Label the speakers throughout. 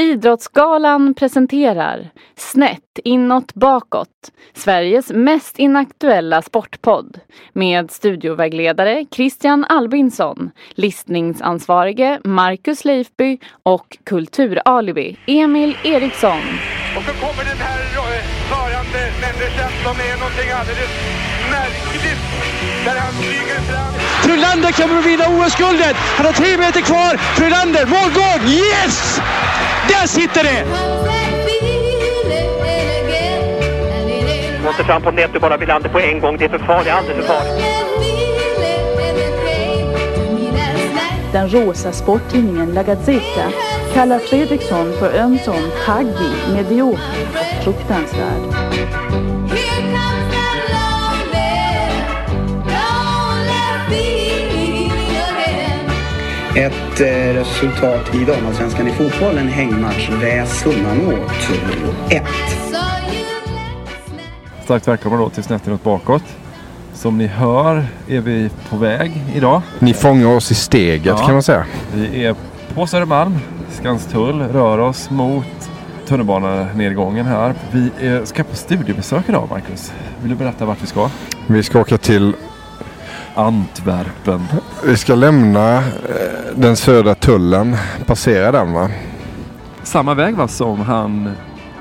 Speaker 1: Idrottsgalan presenterar Snett inåt bakåt, Sveriges mest inaktuella sportpodd med studiovägledare Christian Albinsson, listningsansvarige Marcus Leifby och kulturalibi Emil Eriksson.
Speaker 2: Och så kommer den här rörande människan som är någonting alldeles märkligt. Där han flyger fram.
Speaker 3: Frölander kommer att vinna OS-guldet! Han har tre meter kvar! Frölander, målgång! Yes! Där sitter det!
Speaker 4: Måste fram på net och bara Wilander på en gång. Det är för farligt, alldeles för farligt.
Speaker 5: Den rosa sporttidningen La Gazzetta kallar Fredriksson för ömsom taggig, medioker och fruktansvärd.
Speaker 6: Ett eh, resultat i damallsvenskan i fotboll, en hängmatch där summan åt 1.
Speaker 7: Starkt välkomna då till Snett inåt bakåt. Som ni hör är vi på väg idag.
Speaker 8: Ni fångar oss i steget
Speaker 7: Ja.
Speaker 8: kan man säga.
Speaker 7: Vi är på Södermalm, Skanstull, rör oss mot tunnelbanenedgången här. Vi är, ska på studiebesök idag Marcus. Vill du berätta vart vi ska?
Speaker 8: Vi ska åka till,
Speaker 7: Antwerpen.
Speaker 8: vi ska lämna eh, den södra tullen, passera den va?
Speaker 7: Samma väg va som han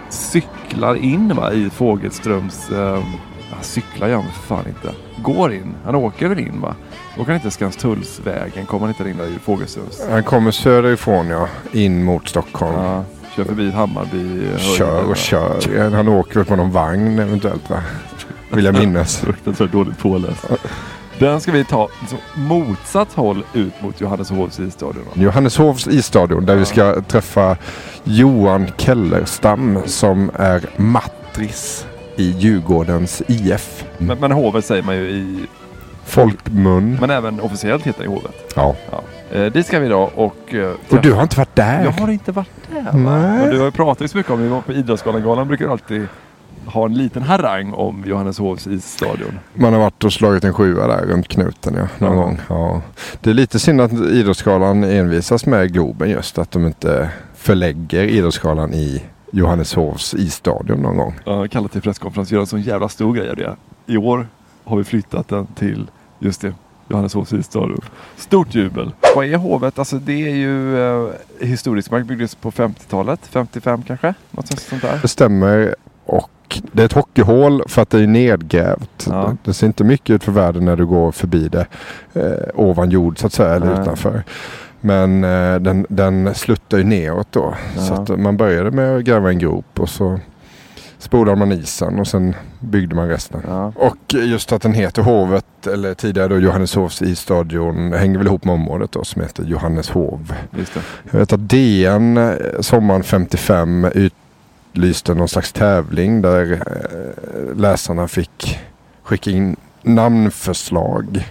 Speaker 7: cyklar in va i Fågelströms... Eh, han cyklar gör han för fan inte. Går in. Han åker väl in va? Åker han inte Skanstullsvägen? Kommer han inte in där i Fågelströms?
Speaker 8: Han kommer söderifrån ja, in mot Stockholm.
Speaker 7: Ja, kör förbi Hammarby. eh,
Speaker 8: Kör och kör. Han åker väl på någon vagn eventuellt va? Vill jag minnas.
Speaker 7: Fruktansvärt dåligt påläst. Den ska vi ta liksom motsatt håll ut mot Johanneshovs isstadion.
Speaker 8: Johanneshovs isstadion där vi ska träffa Johan Kellerstam som är matris i Djurgårdens IF.
Speaker 7: Men, men hovet säger man ju i...
Speaker 8: Folkmun.
Speaker 7: Men även officiellt heter det hovet.
Speaker 8: Ja.
Speaker 7: Ja. Eh, dit ska vi idag och... Eh,
Speaker 8: Och du har inte varit där?
Speaker 7: Jag har inte varit där. va?
Speaker 8: Nej.
Speaker 7: Och du har ju pratat så mycket om, vi var på Idrottsgalan-galan brukar du alltid ha en liten harang om Johanneshovs isstadion.
Speaker 8: Man har varit och slagit en sjua där runt knuten ja, någon
Speaker 7: Ja.
Speaker 8: gång. Ja. Det är lite synd att Idrottsgalan envisas med Globen just. Att de inte förlägger Idrottsgalan i Johanneshovs isstadion någon gång.
Speaker 7: Ja, kallat till presskonferens, göra en sån jävla stor grej av det. I år har vi flyttat den till, just det, Johanneshovs isstadion. Stort jubel. Vad är hovet? Alltså det är ju eh, historisk mark, byggdes på 50-talet, 55 kanske? Något sånt- sånt där.
Speaker 8: Det stämmer. Och det är ett hockeyhål för att det är nedgrävt.
Speaker 7: Ja.
Speaker 8: Det, ser inte mycket ut för världen när du går förbi det. Eh, ovan jord så att säga, eller
Speaker 7: Nej.
Speaker 8: utanför. Men eh, den, den sluttar ju neråt då.
Speaker 7: Ja.
Speaker 8: Så att man började med att gräva en grop och så spolade man isen och sen byggde man resten.
Speaker 7: Ja.
Speaker 8: Och just att den heter Hovet, eller tidigare då Johanneshovs isstadion, hänger väl ihop med området då som heter Johanneshov. Jag vet att DN eh, sommaren 55 utlyste någon slags tävling där eh, läsarna fick skicka in namnförslag.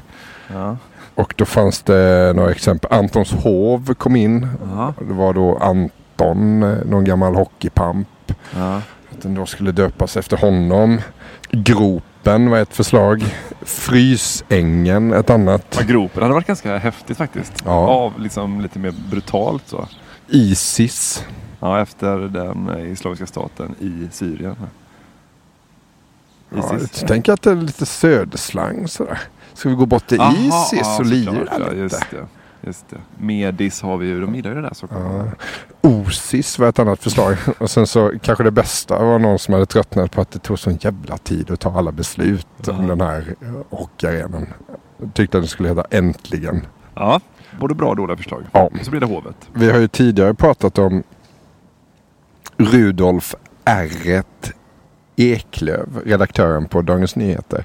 Speaker 7: Ja.
Speaker 8: Och då fanns det några exempel. Antons hov kom in.
Speaker 7: Ja.
Speaker 8: Det var då Anton, eh, någon gammal hockeypamp.
Speaker 7: Ja.
Speaker 8: Att den då skulle döpas efter honom. Gropen var ett förslag. Frysängen ett annat.
Speaker 7: Ja, gropen hade varit ganska häftigt faktiskt.
Speaker 8: Ja.
Speaker 7: Av liksom lite mer brutalt så.
Speaker 8: Isis.
Speaker 7: Ja, efter den eh, islamiska staten i Syrien.
Speaker 8: Ja,
Speaker 7: Isis.
Speaker 8: jag tänker att det är lite söderslang sådär. Ska vi gå bort till
Speaker 7: Aha,
Speaker 8: Isis
Speaker 7: ja,
Speaker 8: och lira
Speaker 7: ja,
Speaker 8: lite?
Speaker 7: just det. Just det. Medis har vi ju, de gillar ju det där såklart.
Speaker 8: Ja. Osis var ett annat förslag. Och sen så kanske det bästa var någon som hade tröttnat på att det tog sån jävla tid att ta alla beslut om den här eh, hockeyarenan. Tyckte att det skulle heta Äntligen.
Speaker 7: Ja, både bra och dåliga förslag.
Speaker 8: Ja.
Speaker 7: Så blir det hovet.
Speaker 8: Vi har ju tidigare pratat om Rudolf R. Eklöv, redaktören på Dagens Nyheter.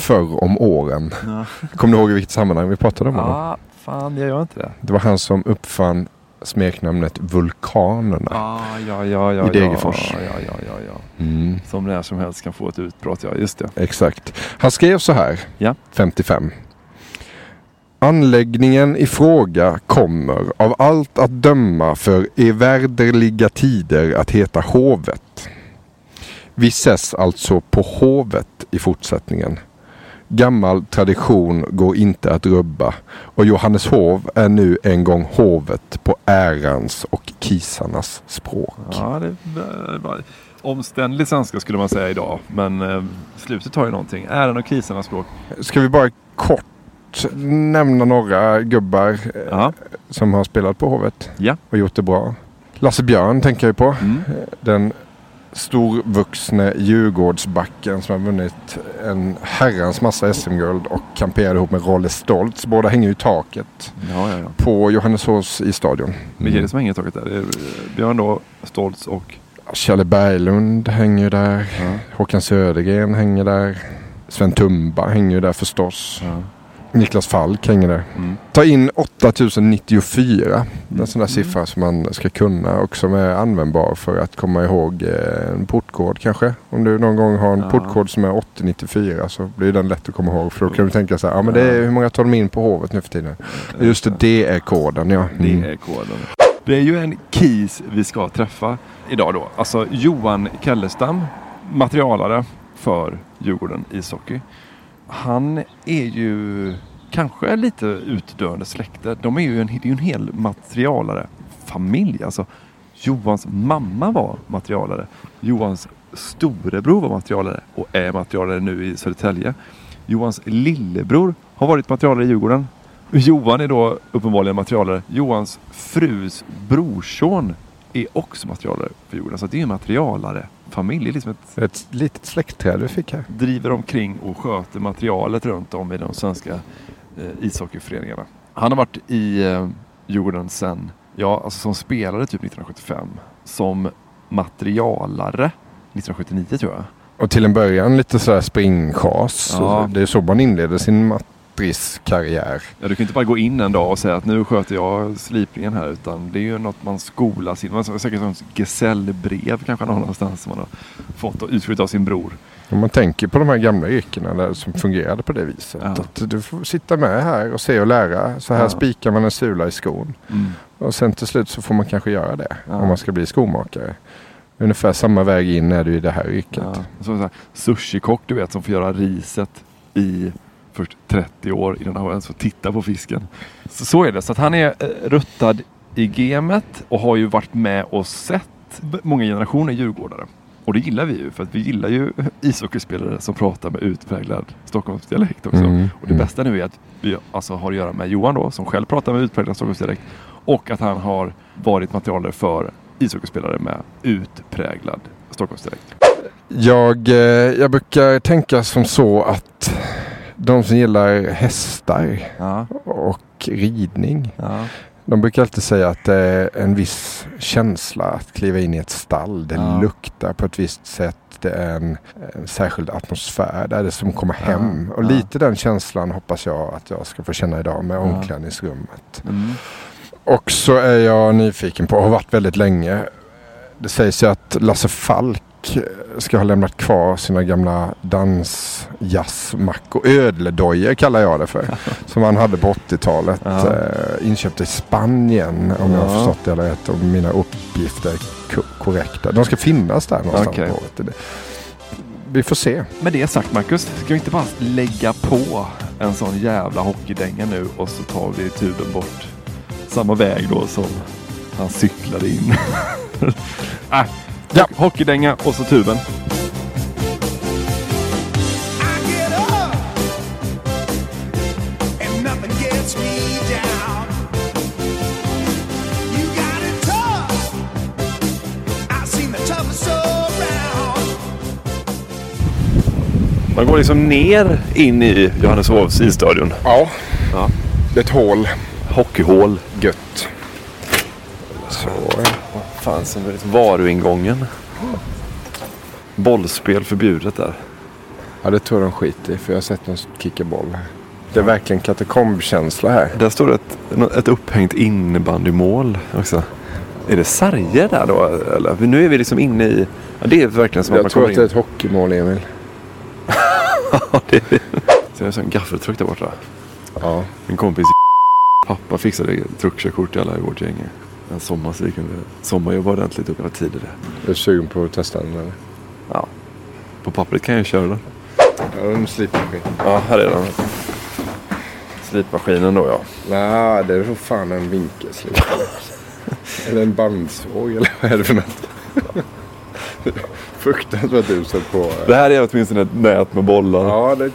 Speaker 8: Förr om åren.
Speaker 7: Ja.
Speaker 8: Kommer du ihåg i vilket sammanhang vi pratade om honom?
Speaker 7: Ja, fan jag gör inte det.
Speaker 8: Det var han som uppfann smeknamnet Vulkanerna.
Speaker 7: Ah, ja, ja, ja,
Speaker 8: I Degerfors.
Speaker 7: Ja, ja, ja, ja, ja.
Speaker 8: Mm.
Speaker 7: Som när som helst kan få ett utbrott, ja just det.
Speaker 8: Exakt. Han skrev så här,
Speaker 7: Ja.
Speaker 8: 55. Anläggningen i fråga kommer av allt att döma för evärdeliga tider att heta Hovet. Vi ses alltså på Hovet i fortsättningen. Gammal tradition går inte att rubba och Johanneshov är nu en gång hovet på ärans och kisarnas språk.
Speaker 7: Ja, det var omständlig svenska skulle man säga idag. Men eh, slutet har ju någonting. Äran och krisarnas språk.
Speaker 8: Ska vi bara kort nämna några gubbar eh,
Speaker 7: Ja.
Speaker 8: som har spelat på Hovet
Speaker 7: Ja.
Speaker 8: och gjort det bra. Lasse Björn tänker jag på.
Speaker 7: Mm.
Speaker 8: Den storvuxne Djurgårdsbacken som har vunnit en herrans massa SM-guld och kamperade ihop med Rolle Stoltz. Båda hänger ju i taket
Speaker 7: Ja, ja, ja.
Speaker 8: på Johanneshovs i stadion.
Speaker 7: Vilka är det som hänger i taket där? Det är eh, Björn då, Stoltz och...
Speaker 8: Kjelle Berglund hänger där.
Speaker 7: Ja.
Speaker 8: Håkan Södergren hänger där. Sven Tumba hänger ju där förstås.
Speaker 7: Ja.
Speaker 8: Niklas Falk hänger där.
Speaker 7: Mm.
Speaker 8: Ta in 8094. Det är en sån där siffra som man ska kunna och som är användbar för att komma ihåg eh, en portkod kanske. Om du någon gång har en
Speaker 7: Ja.
Speaker 8: portkod som är 8094 så blir den lätt att komma ihåg. För då kan du tänka så här, ja men det är hur många tar de in på hovet nu för tiden? Just det, det är koden ja. Mm.
Speaker 7: Det är koden. Det är ju en KIS vi ska träffa idag då. Alltså Johan Kellestam, materialare för Djurgården ishockey. Han är ju kanske lite utdöende släkte. De är ju en, det är ju en hel materialare familj. Alltså Johans mamma var materialare. Johans storebror var materialare och är materialare nu i Södertälje. Johans lillebror har varit materialare i Djurgården. Johan är då uppenbarligen materialare. Johans frus brorson är också materialare för Djurgården. Så det är en materialare familj. Det är liksom ett
Speaker 8: Ett litet släktträd vi fick här.
Speaker 7: driver omkring och sköter materialet runt om i de svenska eh, ishockeyföreningarna. Han har varit i eh, Djurgården sen, ja alltså som spelare typ 1975. Som materialare 1979 tror jag.
Speaker 8: Och till en början lite sådär springchas.
Speaker 7: Ja.
Speaker 8: Det är så man inleder sin matriskarriär.
Speaker 7: Ja, du kan inte bara gå in en dag och säga att nu sköter jag slipningen här utan det är ju något man skolas in. Man har säkert ett gesällbrev kanske någon någonstans som man har fått och utfört av sin bror.
Speaker 8: Om man tänker på de här gamla yrkena där som fungerade på det viset.
Speaker 7: Ja.
Speaker 8: Att du får sitta med här och se och lära. Så här
Speaker 7: Ja.
Speaker 8: spikar man en sula i skon.
Speaker 7: Mm.
Speaker 8: Och sen till slut så får man kanske göra det.
Speaker 7: Ja.
Speaker 8: Om man ska bli skomakare. Ungefär samma väg in är det i det här yrket.
Speaker 7: Ja. Sushikock du vet som får göra riset i först 30 år innan han ens får titta på fisken. Så, så är det. Så att han är eh, ruttad i gamet och har ju varit med och sett många generationer djurgårdare. Och det gillar vi ju för att vi gillar ju ishockeyspelare som pratar med utpräglad Stockholmsdialekt också.
Speaker 8: Mm,
Speaker 7: Och det
Speaker 8: mm.
Speaker 7: bästa nu är att vi alltså har att göra med Johan då som själv pratar med utpräglad Stockholmsdialekt och att han har varit materialare för ishockeyspelare med utpräglad Stockholmsdialekt.
Speaker 8: Jag, eh, jag brukar tänka som så att de som gillar hästar
Speaker 7: Ja.
Speaker 8: och ridning.
Speaker 7: Ja.
Speaker 8: De brukar alltid säga att det är en viss känsla att kliva in i ett stall. Det
Speaker 7: Ja.
Speaker 8: luktar på ett visst sätt. Det är en, en särskild atmosfär. Det är det som kommer hem. Och lite den känslan hoppas jag att jag ska få känna idag med omklädningsrummet.
Speaker 7: Mm.
Speaker 8: Och så är jag nyfiken på, och har varit väldigt länge, Det sägs ju att Lasse Falk ska ha lämnat kvar sina gamla dansjazzmackor. Ödledojor kallar jag det för. som han hade på 80-talet.
Speaker 7: Ja.
Speaker 8: Eh, inköpta i Spanien om jag har
Speaker 7: Ja.
Speaker 8: förstått det rätt. Om mina uppgifter är ko- korrekta. De ska finnas där någonstans
Speaker 7: Okej.
Speaker 8: på året. Vi får se.
Speaker 7: Med det sagt Marcus, ska vi inte bara lägga på en sån jävla hockeydänga nu och så tar vi tuben bort samma väg då som han cyklade in. äh, ja, hockeydänga och så tuben. Man går liksom ner in i Johanneshovs isstadion.
Speaker 8: Ja.
Speaker 7: ja.
Speaker 8: Det är ett hål.
Speaker 7: Hockeyhål.
Speaker 8: Gött.
Speaker 7: Så. Fan som varuingången. Bollspel förbjudet där.
Speaker 8: Ja det tror de skiter i för jag har sett dem kicka boll. Det är verkligen katakombkänsla här.
Speaker 7: Där står det ett, ett upphängt innebandymål också. Är det sarger där då? Eller? Nu är vi liksom inne i... Ja, det är verkligen som att
Speaker 8: Jag
Speaker 7: man
Speaker 8: tror att det är ett hockeymål Emil.
Speaker 7: Ja, det är Så jag har en gaffeltruck där borta.
Speaker 8: Ja.
Speaker 7: Min kompis pappa fixade truckkörkort till alla i vårt gäng. En sommar så vi kunde sommarjobba ordentligt upp hela tiden.
Speaker 8: Är du sugen på att testa den eller?
Speaker 7: Ja. På pappret kan jag köra den.
Speaker 8: Ja, en slipmaskin.
Speaker 7: Ja, här är den. Slipmaskinen då ja.
Speaker 8: Nej, det är för fan en vinkelslip. eller en bandsåg eller vad är det för något? Fruktansvärt uselt på...
Speaker 7: Det här är åtminstone ett nät med bollar.
Speaker 8: Ja, det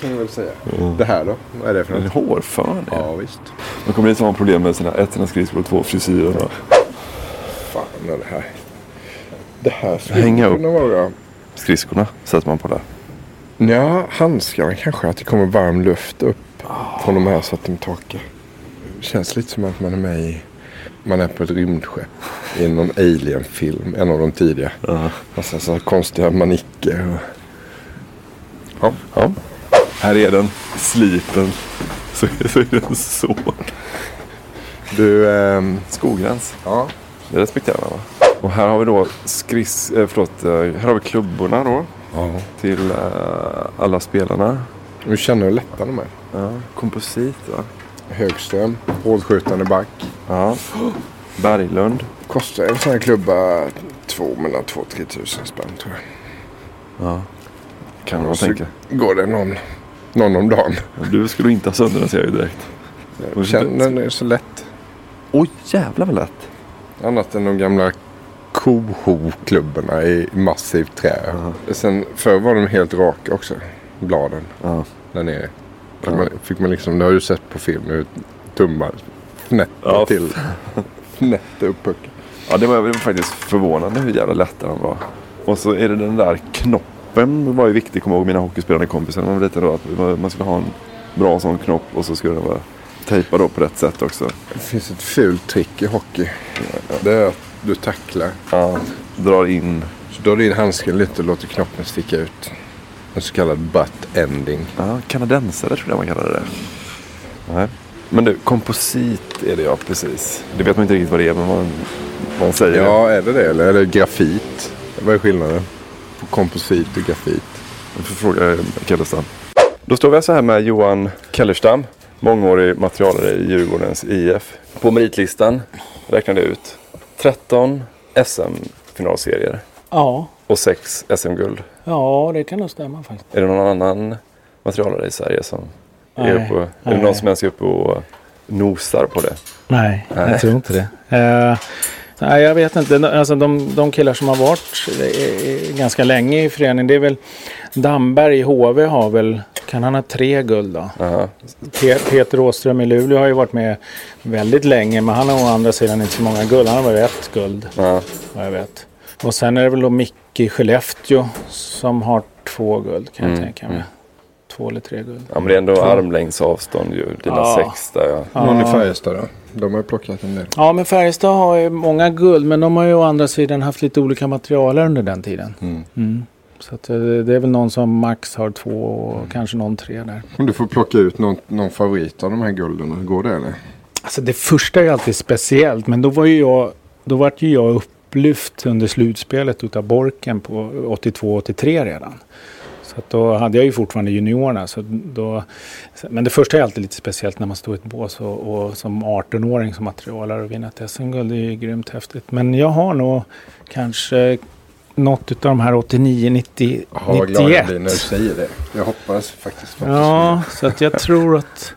Speaker 8: kan jag väl säga. Det här då? Vad är det för
Speaker 7: En
Speaker 8: något?
Speaker 7: hårfön.
Speaker 8: Ja, visst.
Speaker 7: Man kommer som har problem med sina, ett, sina skridskor och två frisyrer. då.
Speaker 8: Fan är det här. Det här skulle
Speaker 7: Hänga upp.
Speaker 8: kunna vara...
Speaker 7: Skridskorna sätter man på där.
Speaker 8: Ja, handskarna kanske. Att det kommer varm luft upp från de här så att de torkar. Det känns lite som att man är med i... Man är på ett rymdskepp i någon alien-film. En av de tidiga.
Speaker 7: Ja.
Speaker 8: Massa så konstiga manicker. Och... Ja.
Speaker 7: ja. Här är den. Slipen. Så, så är den så.
Speaker 8: Du... ehm,
Speaker 7: Skogräns.
Speaker 8: Ja.
Speaker 7: Det respekterar man va? Och här har vi då skris... Eh, förlåt. Eh, här har vi klubborna då.
Speaker 8: Ja.
Speaker 7: Till eh, alla spelarna.
Speaker 8: Du känner hur lätta de är.
Speaker 7: Ja. Komposit va?
Speaker 8: Högström. Hårdskjutande back.
Speaker 7: Ja. Berglund.
Speaker 8: Kostar en sån här klubba två, mellan två och tre tusen spänn tror jag.
Speaker 7: Ja. Kan man
Speaker 8: Och så
Speaker 7: tänka.
Speaker 8: går det någon, någon om dagen.
Speaker 7: Du skulle inte ha sönder den ser jag ju direkt.
Speaker 8: Jag känner den är så lätt.
Speaker 7: Oj jävlar vad lätt.
Speaker 8: Annat än de gamla koho-klubborna i massivt trä. Sen förr var de helt raka också. Bladen.
Speaker 7: Ja.
Speaker 8: Där nere. Fick, man, fick man liksom, det har du sett på film tummar snett
Speaker 7: Ja.
Speaker 8: till. Snett upppuckad.
Speaker 7: Ja, det var, det var faktiskt förvånande hur jävla lätt den var. Och så är det den där knoppen var ju viktig, kommer jag ihåg mina hockeyspelande kompisar när man var liten då. Att man skulle ha en bra sån knopp och så skulle den vara tejpad då på rätt sätt också.
Speaker 8: Det finns ett fult trick i hockey. Det är att du tacklar.
Speaker 7: Ja, drar in.
Speaker 8: Så drar du in handsken lite och låter knoppen sticka ut. En så kallad butt ending.
Speaker 7: Ja, kanadensare tror jag man kallade det. Nej. Men du, komposit är det ja, precis. Det vet man inte riktigt vad det är, men man, man säger.
Speaker 8: Ja, är det det? Eller är det grafit? Vad är skillnaden? På komposit och grafit?
Speaker 7: Jag får fråga Kellestam. Då står vi alltså här med Johan Kellerstam, mångårig materialare i Djurgårdens IF. På meritlistan räknade jag ut 13 SM-finalserier
Speaker 9: Ja,
Speaker 7: och 6 SM-guld.
Speaker 9: ja det kan nog stämma faktiskt.
Speaker 7: Är det någon annan materialare i Sverige som
Speaker 9: Nej,
Speaker 7: är uppe, är det
Speaker 9: nej.
Speaker 7: någon som ens är uppe och nosar på det?
Speaker 9: Nej,
Speaker 7: Nej.
Speaker 9: jag tror inte det. Eh, nej, jag vet inte. Alltså, de, de killar som har varit ganska länge i föreningen. Det är väl Damberg i HV har väl, kan han ha tre guld då?
Speaker 7: Aha.
Speaker 9: Pe- Peter Åström i Luleå har ju varit med väldigt länge. Men han har å andra sidan inte så många guld. Han har bara ett guld.
Speaker 7: Ja.
Speaker 9: Vad jag vet. Och sen är det väl då Micke i Skellefteå som har två guld kan jag
Speaker 7: Mm,
Speaker 9: tänka mig.
Speaker 7: mm.
Speaker 9: Två eller tre guld.
Speaker 7: Ja men det är ändå
Speaker 9: Två.
Speaker 7: armlängds avstånd ju. Dina
Speaker 9: Ja.
Speaker 7: sex där ja.
Speaker 9: Ja.
Speaker 8: Någon i Färjestad då? De har plockat en del.
Speaker 9: Ja, men Färjestad har ju många guld. Men de har ju å andra sidan haft lite olika materialer under den tiden.
Speaker 8: Mm.
Speaker 9: Mm. Så att, eh, det är väl någon som max har två och kanske någon tre där.
Speaker 8: Om du får plocka ut någon, någon favorit av de här gulden. Går det eller?
Speaker 9: Alltså det första är alltid speciellt. Men då var ju jag, då vart ju jag upplyft under slutspelet utav Borken på 82-83 redan. Så då hade jag ju fortfarande juniorerna. Så då, men det första är alltid lite speciellt när man står i ett bås och, och som 18-åring som materialare och vinna ett SM-guld. Det är ju grymt häftigt. Men jag har nog kanske något utav de här 89, 90,
Speaker 8: Ja, vad glad jag
Speaker 9: 91.
Speaker 8: blir när du säger det. Jag hoppas faktiskt. faktiskt
Speaker 9: Ja, så att jag tror att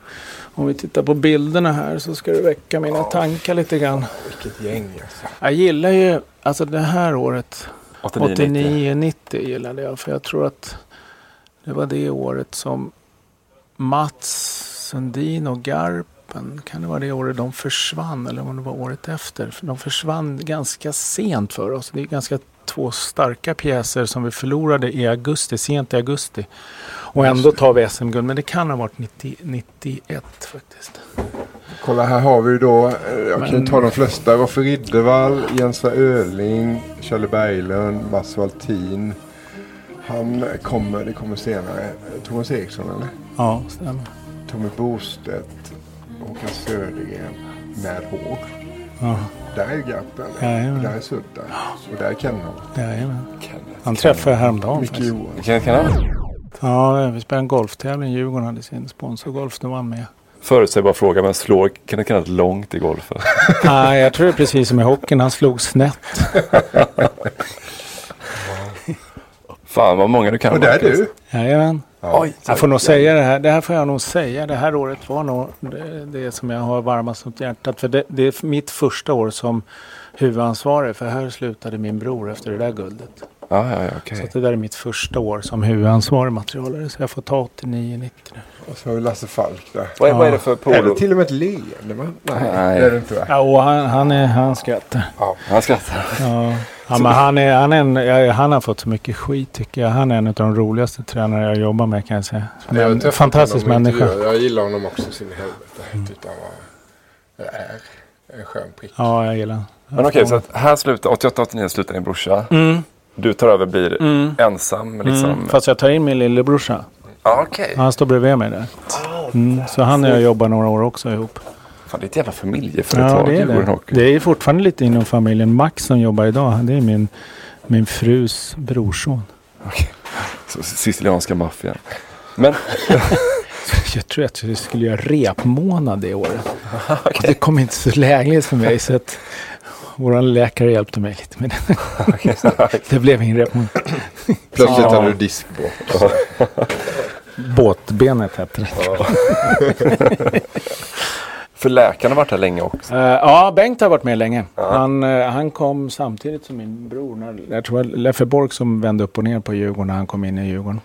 Speaker 9: om vi tittar på bilderna här så ska det väcka mina tankar lite grann.
Speaker 8: Vilket gäng alltså.
Speaker 9: Jag gillar ju, alltså det här året,
Speaker 7: 89,
Speaker 9: 89-90 gillade jag. För jag tror att det var det året som Mats Sundin och Garpen, kan det vara det året de försvann eller om det var året efter? De försvann ganska sent för oss. Det är ganska två starka pjäser som vi förlorade i augusti, sent i augusti. Och ändå tar vi SM-guld, men det kan ha varit 90, 91 faktiskt.
Speaker 8: Kolla här har vi då, eh, jag kan
Speaker 9: Men-
Speaker 8: ta de flesta. Roffe Riddervall, Jensa Öling, Charlie Berglund, Mats Valtin. Han kommer, det kommer senare. Thomas Eriksson eller?
Speaker 9: Ja, stämmer.
Speaker 8: Tommy Bostedt, Håkan Södergren med hår.
Speaker 9: Ja.
Speaker 8: Där är Garpen.
Speaker 9: Jajamän.
Speaker 8: Där är Sudda. Och där är Kennholm.
Speaker 9: Jajamän. Han träffade jag häromdagen
Speaker 8: Micke
Speaker 9: faktiskt.
Speaker 8: Johansson.
Speaker 7: Kenneth?
Speaker 9: Ja, vi spelade en golftävling. Djurgården hade sin sponsorgolf. Då var han med.
Speaker 7: Förutsägbar fråga, men slår Kenneth Kanal långt i golfen?
Speaker 9: Nej, jag tror det är precis som i hockeyn. Han slog snett.
Speaker 7: Fan vad många du kan.
Speaker 8: Och där är du.
Speaker 9: Jajamän.
Speaker 7: Oj,
Speaker 9: Jag får nog säga det här. Det här får jag nog säga. Det här året var nog det, det som jag har varmast om hjärtat. För det, det är mitt första år som huvudansvarig. För här slutade min bror efter det där guldet.
Speaker 7: Ja, ja, ja, okej.
Speaker 9: Så att det där är mitt första år som huvudansvarig materialare. Så jag får ta 89-90 nu.
Speaker 8: Och så har vi Lasse Falk där.
Speaker 7: Vad är, vad är det för
Speaker 8: Är
Speaker 7: polo?
Speaker 8: det till och med ett leende? Nej,
Speaker 7: Nej.
Speaker 8: det är det inte va?
Speaker 9: Ja, och han, han, är, han skrattar.
Speaker 7: Han skrattar.
Speaker 9: Ja, ja men han, är, han, är en, ja, han har fått så mycket skit tycker jag. Han är en av de roligaste tränare jag jobbar med kan jag säga.
Speaker 8: Har
Speaker 9: Men,
Speaker 8: träffat
Speaker 9: fantastisk människa.
Speaker 8: Jag gillar honom också sin helvete. Tyckte han var, är en skön prick.
Speaker 9: Ja, jag gillar honom.
Speaker 7: Men okej, så att här slutar 88-89 slutar din brorsa.
Speaker 9: Mm.
Speaker 7: Du tar över, blir
Speaker 9: Mm.
Speaker 7: ensam liksom.
Speaker 9: Mm, fast jag tar in min lillebrorsa.
Speaker 7: Ja, okej.
Speaker 9: Han står bredvid mig där. Mm, så han och jag jobbar några år också ihop.
Speaker 7: Fan, det är ett jävla familjeföretag.
Speaker 9: Ja, det är det. Det är fortfarande lite inom familjen. Max som jobbar idag, det är min, min frus brorson.
Speaker 7: Så, sicilianska maffian. Men
Speaker 9: Jag tror att jag skulle göra repmånad det året. Och Det kom inte så lägligt för mig så att vår läkare hjälpte mig lite med det. det blev ingen repmånad.
Speaker 8: Plötsligt
Speaker 9: Ja.
Speaker 8: hade du diskbråck.
Speaker 9: Båtbenet hette det.
Speaker 7: för läkaren har varit här länge också.
Speaker 9: Eh, ja, Bengt har varit med länge. Han, eh, han kom samtidigt som min bror. När, jag tror det var Leffe Borg som vände upp och ner på Djurgården när han kom in i Djurgården.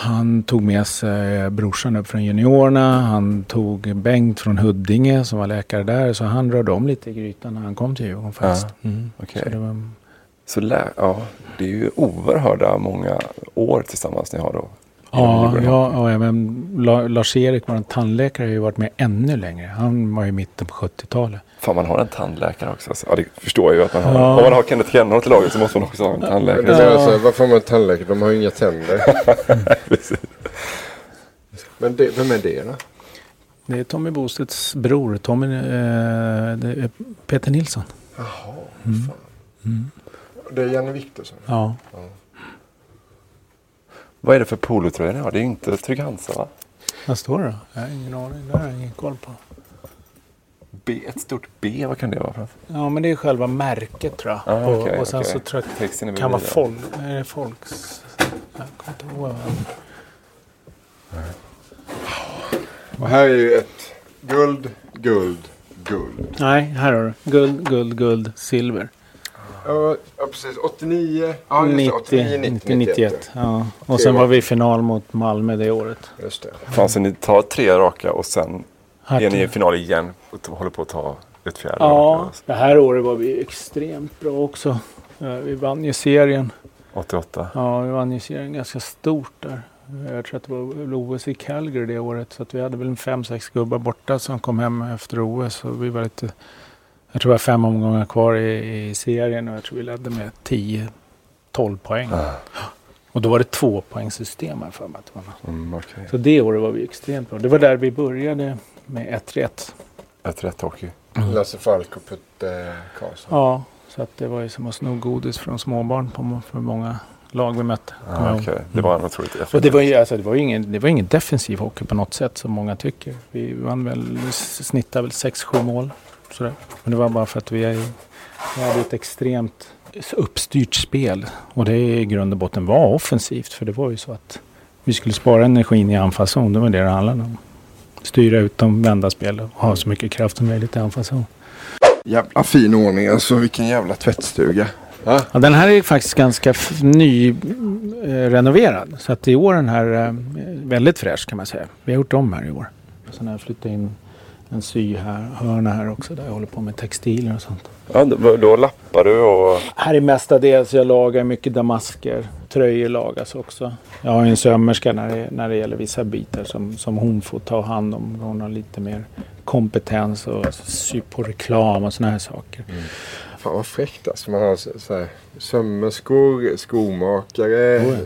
Speaker 9: Han tog med sig brorsan upp från juniorerna. Han tog Bengt från Huddinge som var läkare där. Så han rörde om lite i grytan när han kom till Djurgården faktiskt. Mm.
Speaker 7: Okej.
Speaker 9: Så det var,
Speaker 7: Så lä- ja, det är ju oerhörda många år tillsammans ni har då.
Speaker 9: ja, ja, och även La- Lars-Erik, vår tandläkare, har ju varit med ännu längre. Han var i mitten på 70-talet.
Speaker 7: Fan, man har en tandläkare också. alltså. Ja, det förstår jag ju att man har.
Speaker 9: Ja.
Speaker 7: Om man har Kenneth Kennerholm till laget så måste man också ha en tandläkare.
Speaker 8: menar alltså, varför har man tandläkare? De har ju inga tänder. Men det, vem är det då?
Speaker 9: Det är Tommy Bostedts bror, Tommy, eh, det är Peter Nilsson.
Speaker 8: Jaha,
Speaker 9: Mm.
Speaker 8: fan.
Speaker 9: Mm.
Speaker 8: Det är Janne Viktorsson.
Speaker 9: Ja.
Speaker 7: Vad är det för polotröja ni har? Det är inte Trygg-Hansa va?
Speaker 9: Vad står det då? Jag har ingen aning. Det har jag ingen koll på.
Speaker 7: B, ett stort B, vad kan det vara? För?
Speaker 9: Ja, men det är själva märket tror jag.
Speaker 7: Ah,
Speaker 9: och,
Speaker 7: okej,
Speaker 9: och sen
Speaker 7: okej.
Speaker 9: så tror jag
Speaker 7: Texten
Speaker 9: det kan vara är det folks... Jag kommer inte ihåg.
Speaker 8: Och här är ju ett guld, guld, guld.
Speaker 9: Nej, här har du. Guld, guld, guld, silver.
Speaker 8: Ja, precis. 89. Ja, just det.
Speaker 9: 90,
Speaker 8: 89, 90,
Speaker 9: 90, 91. Ja. Och sen var vi i final mot Malmö det året.
Speaker 8: Just det.
Speaker 7: Fan, så ni tar tre raka och sen
Speaker 9: Här
Speaker 7: är ni i final igen och håller på att ta ett fjärde
Speaker 9: Ja,
Speaker 7: raka.
Speaker 9: det här året var vi extremt bra också. Vi vann ju serien.
Speaker 7: 88.
Speaker 9: Ja, vi vann ju serien ganska stort där. Jag tror att det var OS i Calgary det året. Så att vi hade väl en fem, sex gubbar borta som kom hem efter OS. Och vi var lite, jag tror det var fem omgångar kvar i, i serien och jag tror vi ledde med 10-12 poäng. Och då var det två poängsystem här för mig.
Speaker 7: Mm, okej.
Speaker 9: Så det året var vi extremt bra. Det var där vi började med 1 rätt.
Speaker 7: Ett rätt hockey.
Speaker 8: Lasse Falk och Putte Karlsson.
Speaker 9: Ja, Så att det var ju som att sno godis från småbarn på, för många lag vi mötte.
Speaker 7: Ah, okej. Det var en otroligt
Speaker 9: Och det var ju alltså, det var ingen, det var ingen defensiv hockey på något sätt som många tycker. Vi vann väl, snittade väl 6-7 mål. Sådär. Men det var bara för att vi, är, vi hade ett extremt uppstyrt spel. Och det i grund och botten var offensivt. För det var ju så att vi skulle spara energin i anfallszon. Det var det det handlade om. Styra ut dem, vända spel och ha så mycket kraft som möjligt i anfallszon.
Speaker 8: Jävla fin ordning alltså. Vilken jävla tvättstuga. Ja.
Speaker 9: Ja, den här är faktiskt ganska f- ny eh, renoverad. Så att i år den här eh, väldigt fräsch kan man säga. Vi har gjort om här i år. Sen har jag flyttat in en sy här, hörna här också där jag håller på med textiler och sånt.
Speaker 7: Ja, då, lappar du och...
Speaker 9: Här är mestadels jag lagar mycket damasker. Tröjor lagas också. Jag har en sömmerska när det, när det gäller vissa bitar som, som hon får ta hand om. Hon har lite mer kompetens och sy på reklam och såna här saker.
Speaker 8: Fan vad fräckt alltså. Man har så, så här, sömmerskor, skomakare,
Speaker 9: Oh ja.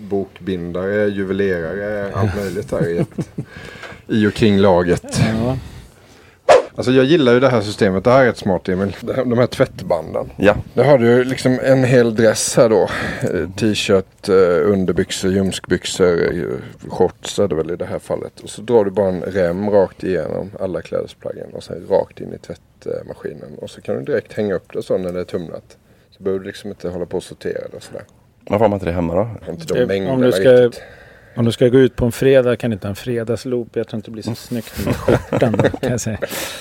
Speaker 8: Bokbindare, juvelerare, allt möjligt där i, ett, i och kring laget.
Speaker 9: Ja.
Speaker 8: Alltså jag gillar ju det här systemet. Det här är rätt smart Emil. De här tvättbanden.
Speaker 7: Ja.
Speaker 8: Där har du liksom en hel dress här då. Eh, T-shirt, eh, underbyxor, ljumskbyxor, eh, shorts är det väl i det här fallet. Och så drar du bara en rem rakt igenom alla klädesplaggen och sen rakt in i tvättmaskinen. Och så kan du direkt hänga upp det så när det är tumlat. Så behöver du liksom inte hålla på och sortera det och sådär.
Speaker 7: Varför har man inte det hemma då?
Speaker 8: Inte de
Speaker 9: Eh, Om du, ska,
Speaker 8: riktigt.
Speaker 9: om du ska gå ut på en fredag kan du inte ha en fredagsloop. Jag tror inte det blir så snyggt med skjortan. kan jag säga.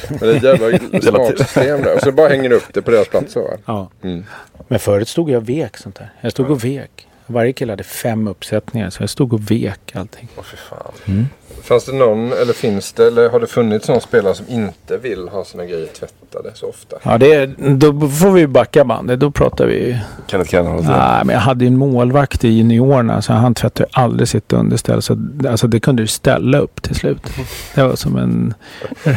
Speaker 8: Men det är ett jävla smart system där. Och så bara hänger du upp det på deras platser va?
Speaker 9: Ja.
Speaker 8: Mm.
Speaker 9: Men förut stod jag och vek sånt där. Jag stod och vek. Varje kille hade fem uppsättningar så jag stod och vek allting.
Speaker 8: Åh fy fan.
Speaker 9: Mm.
Speaker 8: Fanns det någon, eller finns det, eller har det funnits någon spelare som inte vill ha sina grejer tvättade så ofta?
Speaker 9: Ja, det är, då får vi backa bandet. Då pratar vi...
Speaker 7: Kenneth Kennerholm.
Speaker 9: Nej, men jag hade ju en målvakt i juniorerna så han tvättade aldrig sitt underställ. Så, alltså, det kunde du ställa upp till slut. Det var som en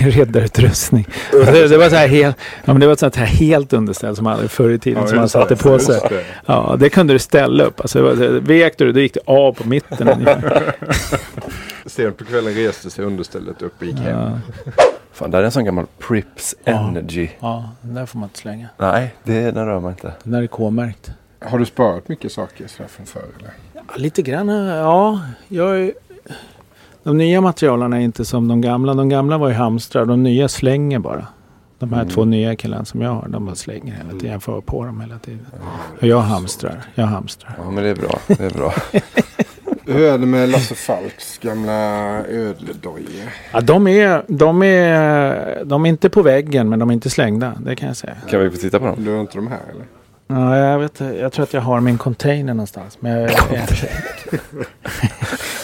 Speaker 9: riddarutrustning. Det, det var så här helt, ja, men det var ett sånt här helt underställ som man hade förr i tiden
Speaker 8: Ja,
Speaker 9: som man satte på sig.
Speaker 8: det.
Speaker 9: Ja, det kunde du ställa upp. Alltså, det var, vek du, då gick det av på mitten.
Speaker 8: Sent på kvällen reste sig understället upp och gick hem.
Speaker 7: Fan, det är en sån gammal Prips Energy.
Speaker 9: ja, den där får man inte slänga.
Speaker 7: Nej, det, den rör man inte.
Speaker 9: Den där är K-märkt.
Speaker 8: Har du sparat mycket saker sådär från förr eller?
Speaker 9: Ja, lite grann, ja. Jag är, de nya materialen är inte som de gamla. De gamla var ju hamstrar. De nya slänger bara. De här
Speaker 8: Mm.
Speaker 9: två nya killarna som jag har, de bara slänger hela tiden. Jag får på dem hela tiden. Och jag hamstrar. Jag hamstrar.
Speaker 7: Ja, men det är bra. Det är bra.
Speaker 8: Hur är det med Lasse Falks gamla ödledojor?
Speaker 9: Ja, de, är, de, är, de är inte på väggen, men de är inte slängda. Det kan jag säga.
Speaker 7: Kan vi få titta på dem?
Speaker 8: Du har inte de här eller?
Speaker 9: Ja, jag, vet, jag tror att jag har min container någonstans. Men jag, jag,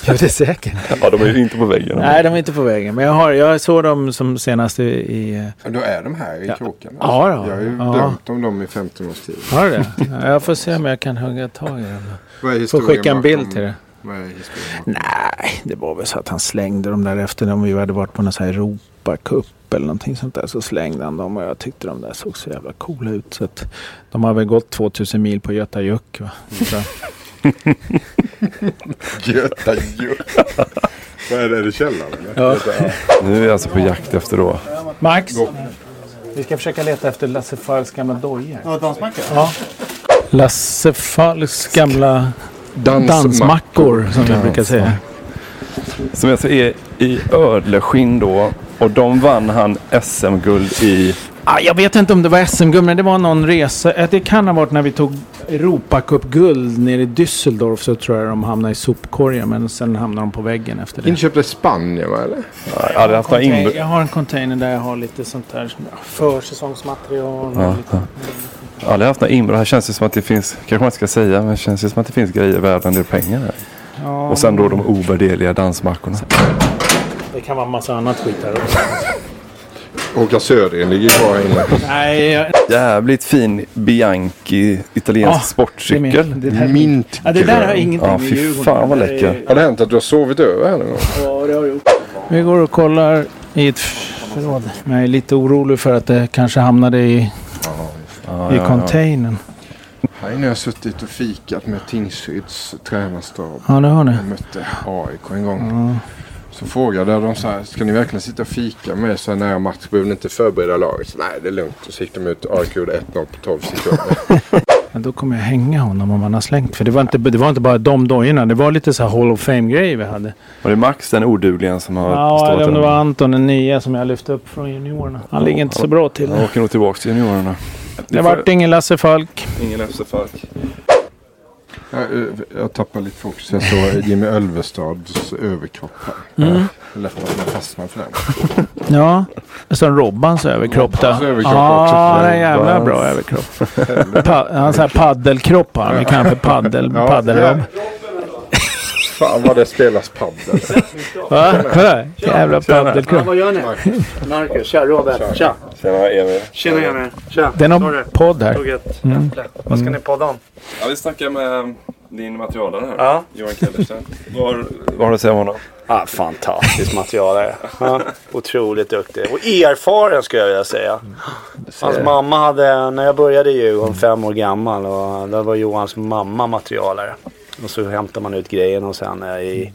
Speaker 9: jag är säker.
Speaker 7: Ja, de är ju inte på väggen.
Speaker 9: Nej, de är inte på väggen. Men jag, har, jag såg dem som senast i... i
Speaker 8: Då är de här i
Speaker 9: Ja.
Speaker 8: kroken?
Speaker 9: Ja, då.
Speaker 8: Jag har ju
Speaker 9: Ja.
Speaker 8: drömt om dem i 15 års tid.
Speaker 9: har du det? Ja, Jag får se om jag kan hugga tag i dem.
Speaker 8: Vad är
Speaker 9: Får skicka en bild till dig.
Speaker 8: Vad är historien bakom?
Speaker 9: Nej, det var väl så att han slängde dem där efter om vi hade varit på någon sån här Europacup eller någonting sånt där. Så slängde han dem och jag tyckte de där såg så jävla coola ut. Så att de har väl gått 2000 mil på Göta Juck. Va? Så,
Speaker 8: Göta Juck. Vad är det? Är det källaren eller?
Speaker 9: Ja.
Speaker 7: Nu är vi alltså på jakt efter då.
Speaker 9: Max, vi ska försöka leta efter Lasse Falks gamla dojor.
Speaker 10: Ja, dansmacka?
Speaker 9: Ja. Lasse Falks gamla
Speaker 8: Dansmackor.
Speaker 9: dansmackor som vi brukar säga.
Speaker 7: Som alltså är i ödleskinn då. Och de vann han SM-guld i.
Speaker 9: Ah, jag vet inte om det var SM-guld, men det var någon resa. Eh, Det kan ha varit när vi tog Europacup-guld nere i Düsseldorf. Så tror jag de hamnade i sopkorgen. Men sen hamnade de på väggen efter det.
Speaker 8: Inköpta i Spanien va eller?
Speaker 7: Jag hade haft inbr-
Speaker 9: jag har en container där jag har lite sånt där försäsongsmaterial. och
Speaker 7: Ja,
Speaker 9: lite-
Speaker 7: ja. Jag har aldrig haft några inbrott. Här känns det som att det finns, kanske man ska säga, men det känns det som att det finns grejer värda en del pengar här.
Speaker 9: Ja,
Speaker 7: Och sen då de ovärderliga dansmackorna.
Speaker 9: Det kan vara en massa annat skit här också.
Speaker 8: Håkan Södergren ligger kvar här inne.
Speaker 9: Nej, jag,
Speaker 7: Jävligt fin Bianchi italiensk
Speaker 9: Ja,
Speaker 7: sportcykel.
Speaker 9: det är min- det där är min-
Speaker 8: Mint
Speaker 9: ja, det där har ingenting
Speaker 7: Ja,
Speaker 9: med Djurgården
Speaker 7: fan vad läcker.
Speaker 8: Har det hänt att du har sovit över här någon gång?
Speaker 9: Ja, det har jag gjort. Vi går och kollar i ett förråd. Men jag är lite orolig för att det kanske hamnade i,
Speaker 7: Ja,
Speaker 9: i
Speaker 7: ja, ja.
Speaker 9: containern.
Speaker 8: Här inne har jag suttit och fikat med Tingsryds tränarstab.
Speaker 9: Ja, det har ni.
Speaker 8: Jag mötte AIK en gång. Så frågade jag dem så här, ska ni verkligen sitta och fika med så här nära match? Behöver ni inte förbereda laget? Så, Nej, det är lugnt. Och så gick de ut AIK gjorde 1-0 på 12 sekunder.
Speaker 9: Men då kommer jag hänga honom om han har slängt. För det var inte, det var inte bara de dojorna. Det var lite så här Hall of Fame-grejer vi hade.
Speaker 7: Var det Max den odugligen som har
Speaker 9: Ja,
Speaker 7: stått
Speaker 9: eller om det var Anton den nya som jag lyfte upp från juniorerna. Han ligger inte så bra till.
Speaker 7: Han åker nog tillbaka till juniorerna.
Speaker 9: Det vart ingen Lasse Falk.
Speaker 7: Ingen Lasse Falk.
Speaker 8: Jag, eh, jag tappar lite fokus. Jag såg Jimmy Ölvestads överkropp här.
Speaker 9: Mm.
Speaker 8: Ja, Lätt att man fastnar för den.
Speaker 9: Ja, så en Robbans överkropp där.
Speaker 8: Överkropp
Speaker 9: Ja,
Speaker 8: också.
Speaker 9: det är en jävla bra överkropp. Pa, han har så här paddelkropp har han. Vi kallar för paddel,
Speaker 8: Ja,
Speaker 9: paddelrobb.
Speaker 8: Fan vad det spelas paddel.
Speaker 9: Va? Kolla, jävla paddelkropp.
Speaker 10: vad gör ni? Marcus, tja Robert, tja.
Speaker 7: Tjena Emil.
Speaker 10: Tjena Emil, tja.
Speaker 9: Det är någon
Speaker 10: Sorry.
Speaker 9: podd här. Mm.
Speaker 10: Vad ska ni podda om?
Speaker 7: Ja, vi snackar med din materialare här.
Speaker 10: Ja.
Speaker 7: Johan Kellerstedt. Vad vad har du att säga om honom?
Speaker 10: Ah, fantastisk materialare. Ja, otroligt duktig. Och erfaren skulle jag vilja säga. Hans mamma hade, när jag började i Djurgården, fem år gammal. Och då var Johans mamma materialare. Och så hämtar man ut grejerna och sen är i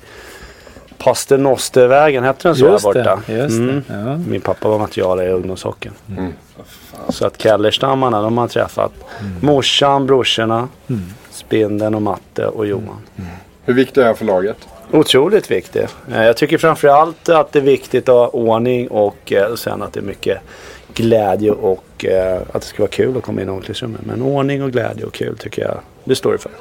Speaker 10: Pasternostervägen, hette den så
Speaker 9: Just
Speaker 10: här
Speaker 9: det,
Speaker 10: borta?
Speaker 9: just det, ja.
Speaker 10: Min pappa var materialare i ungdomshockeyn.
Speaker 8: Mm.
Speaker 10: Så att Kellerstammarna, de har träffat morsan, brorsorna, Spindeln och Matte och Johan.
Speaker 8: Hur viktig är han för laget?
Speaker 10: Otroligt viktig. Eh, Jag tycker framförallt att det är viktigt att ha ordning och eh, sen att det är mycket glädje och eh, att det ska vara kul att komma in i omklädningsrummet. Men ordning och glädje och kul tycker jag, det står det för.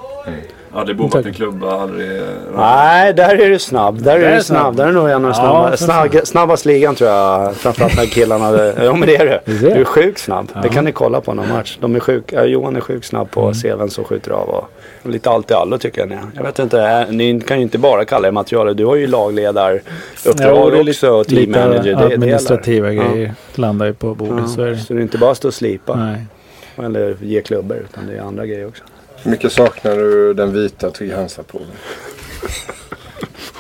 Speaker 7: Aldrig bommat en klubba, aldrig...
Speaker 10: Nej, där är du snabb. Där är,
Speaker 7: Där är
Speaker 10: du snabb.
Speaker 7: snabb.
Speaker 10: Där är nog en av de
Speaker 7: Ja,
Speaker 10: snabba,
Speaker 7: för
Speaker 10: snabb, snabbast ligan tror jag. Framförallt när killarna... Ja men det är du.
Speaker 9: Du
Speaker 10: är sjukt snabb. Det
Speaker 9: Ja.
Speaker 10: kan ni kolla på någon match. De är sjuk, ja, Johan är sjukt snabb på mm. seven som skjuter av. Och, och lite allt i allo tycker jag ni. Jag vet inte, äh, ni kan ju inte bara kalla er materialer. Du har ju lagledaruppdrag
Speaker 9: det är
Speaker 10: också och team
Speaker 9: lite
Speaker 10: manager. Det- det
Speaker 9: administrativa
Speaker 10: gäller.
Speaker 9: grejer landar ju på bordet. Så är
Speaker 10: Ja.
Speaker 9: det.
Speaker 10: Så det är inte bara stå och slipa.
Speaker 9: Nej.
Speaker 10: Eller ge klubbor. Utan det är andra grejer också.
Speaker 8: Hur mycket saknar du den vita Trygg-Hansa-poolen?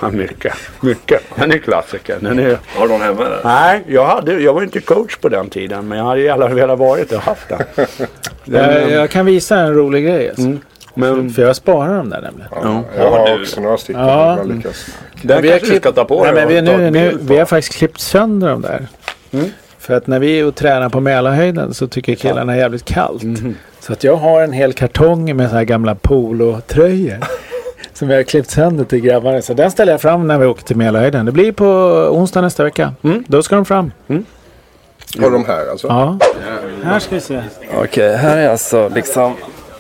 Speaker 10: Ja, mycket. Mycket. Den är klassiker. Den är...
Speaker 7: Har du någon hemma eller?
Speaker 10: Nej, jag, hade, jag var inte coach på den tiden. Men jag hade gärna velat varit och haft den.
Speaker 9: Jag, jag kan visa en rolig grej. Alltså.
Speaker 10: Men,
Speaker 9: för jag sparar dem där nämligen.
Speaker 8: Ja, jag har också några stycken.
Speaker 9: Ja.
Speaker 8: lyckas.
Speaker 10: Den
Speaker 9: vi har
Speaker 10: kanske du ska ta på
Speaker 9: nej, men vi, nu, nu, vi har faktiskt klippt sönder dem där.
Speaker 10: Mm.
Speaker 9: För att när vi är och tränar på Mälarhöjden så tycker killarna är jävligt kallt.
Speaker 10: Mhm.
Speaker 9: Så att jag har en hel kartong med så här gamla polotröjor. som jag har klippt sönder till grabbarna. Så den ställer jag fram när vi åker till Mälarhöjden. Det blir på onsdag nästa vecka. Då ska de fram.
Speaker 8: Har de här alltså?
Speaker 9: Ja. Här ska vi se.
Speaker 7: Okej, här är alltså liksom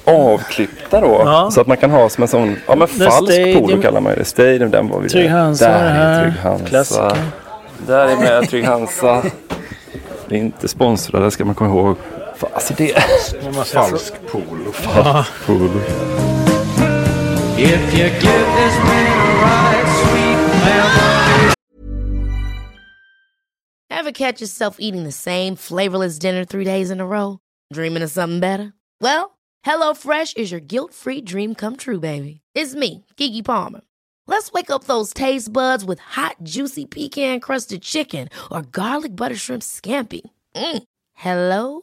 Speaker 7: avklippta då.
Speaker 9: Ja.
Speaker 7: Så att man kan ha som en sån, ja men
Speaker 9: The
Speaker 7: falsk
Speaker 9: Stadium.
Speaker 7: polo kallar man ju det. Stadium, den var vi
Speaker 9: Trygg Hansa
Speaker 7: Där är Trygg Hansa.
Speaker 9: Klassiker.
Speaker 7: Där är med Trygg Hansa. Vi är inte sponsrade ska man komma ihåg. Fan, Alltså det
Speaker 8: Falsk polo.
Speaker 9: Ja.
Speaker 7: polo.
Speaker 11: If you give this man a ride, sweet melody.
Speaker 12: Ever catch yourself eating the same flavorless dinner three days in a row? Dreaming of something better? Well, HelloFresh is your guilt-free dream come true, baby. It's me, Kiki Palmer. Let's wake up those taste buds with hot, juicy pecan-crusted chicken or garlic butter shrimp scampi. Mm. Hello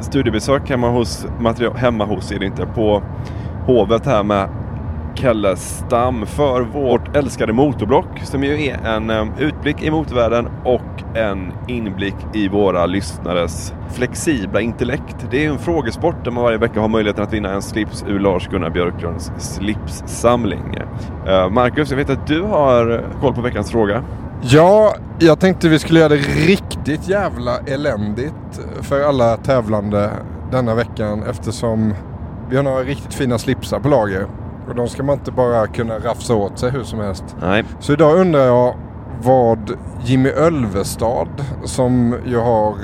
Speaker 13: studiebesök hemma hos, material, hemma hos är det inte, på Hovet här med Kelle Stam för vårt älskade motorblock som ju är en eh, utblick i motorvärlden och en inblick i våra lyssnares flexibla intellekt. Det är en frågesport där man varje vecka har möjligheten att vinna en slips ur Lars-Gunnar Björklunds slipssamling. Eh, Marcus, jag vet att du har koll på veckans fråga.
Speaker 8: Ja, jag tänkte vi skulle göra det riktigt jävla eländigt för alla tävlande denna veckan eftersom vi har några riktigt fina slipsar på lager. Och de ska man inte bara kunna rafsa åt sig hur som helst.
Speaker 13: Nej.
Speaker 8: Så idag undrar jag vad Jimmy Ölvestad som ju har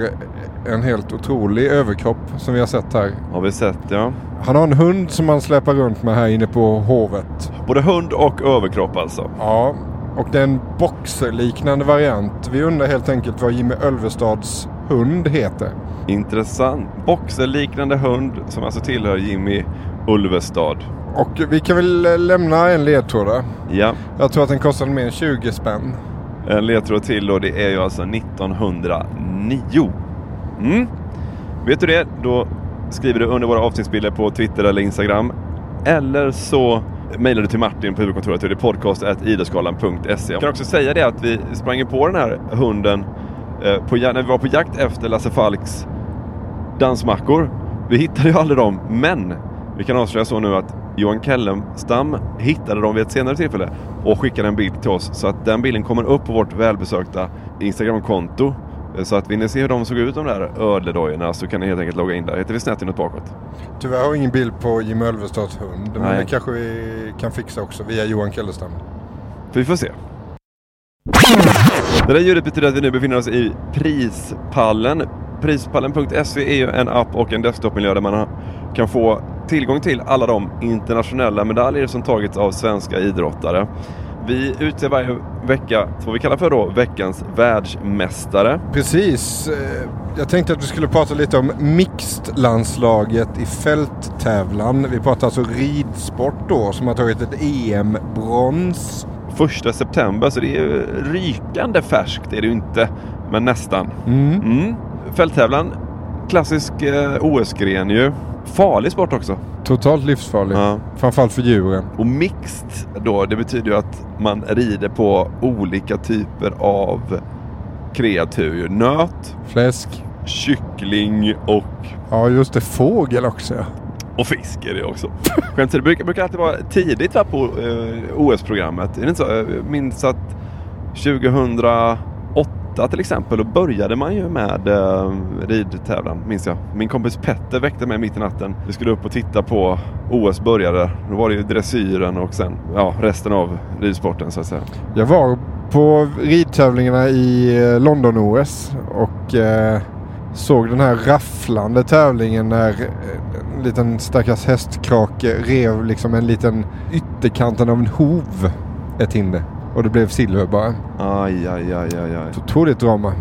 Speaker 8: en helt otrolig överkropp som vi har sett här.
Speaker 13: Har vi sett ja.
Speaker 8: Han har en hund som han släpar runt med här inne på hovet.
Speaker 13: Både hund och överkropp alltså?
Speaker 8: Ja, och det är en boxerliknande variant. Vi undrar helt enkelt vad Jimmy Ölvestads hund heter.
Speaker 13: Intressant. Boxerliknande hund som alltså tillhör Jimmy Ulvestad.
Speaker 8: Och vi kan väl lämna en ledtråd där.
Speaker 13: Ja.
Speaker 8: Jag tror att den kostade mer än 20 spänn.
Speaker 13: En ledtråd till och det är ju alltså 1909. Mm. Vet du det? Då skriver du under våra avsnittsbilder på Twitter eller Instagram. Eller så mejlar du till Martin på huvudkontoret Det är podcast.idrottsgalan.se. Jag kan också säga det att vi sprang på den här hunden eh, på, när vi var på jakt efter Lasse Falks dansmackor. Vi hittade ju aldrig dem, men vi kan avslöja så nu att Johan Kellenstam hittade dem vid ett senare tillfälle och skickade en bild till oss. Så att den bilden kommer upp på vårt välbesökta Instagramkonto. Så att vill ni se hur de såg ut de där ödledojorna så kan ni helt enkelt logga in där. Heter vi snett inåt bakåt.
Speaker 8: Tyvärr har vi ingen bild på Jimmy Ölvestads hund. Men
Speaker 13: Nej.
Speaker 8: det kanske vi kan fixa också via Johan Kellestam.
Speaker 13: För vi får se. Det där ljudet betyder att vi nu befinner oss i prispallen. Prispallen.se är ju en app och en desktopmiljö där man kan få tillgång till alla de internationella medaljer som tagits av svenska idrottare. Vi utser varje vecka vad vi kallar för då veckans världsmästare.
Speaker 8: Precis. Eh, Jag tänkte att vi skulle prata lite om mixed-landslaget i fälttävlan. Vi pratar alltså ridsport då som har tagit ett EM-brons.
Speaker 13: Första september, så det är ju rykande färskt är det ju inte, men nästan.
Speaker 8: Mm.
Speaker 13: Mm. Fälttävlan, klassisk eh, OS-gren ju. Farlig sport också.
Speaker 8: Totalt livsfarlig.
Speaker 13: Ja.
Speaker 8: Framförallt för djuren.
Speaker 13: Och mixed då, det betyder ju att man rider på olika typer av kreatur. Nöt,
Speaker 8: Fläsk.
Speaker 13: kyckling och,
Speaker 8: Ja just det, fågel också ja.
Speaker 13: och fisk är det också. Skämt det brukar, brukar alltid vara tidigt va, på eh, OS-programmet. Är det inte så? Jag minns att 2008 till exempel, då började man ju med eh, ridtävlan, minns jag. Min kompis Petter väckte mig mitt i natten. Vi skulle upp och titta på OS började. Då var det ju dressyren och sen ja, resten av ridsporten så att säga.
Speaker 8: Jag var på ridtävlingarna i eh, London-OS och eh, såg den här rafflande tävlingen när eh, en liten stackars hästkrake rev liksom en liten ytterkanten av en hov ett hinder. Och det blev silver bara.
Speaker 13: Aj, aj, aj, aj, aj.
Speaker 8: Otroligt drama.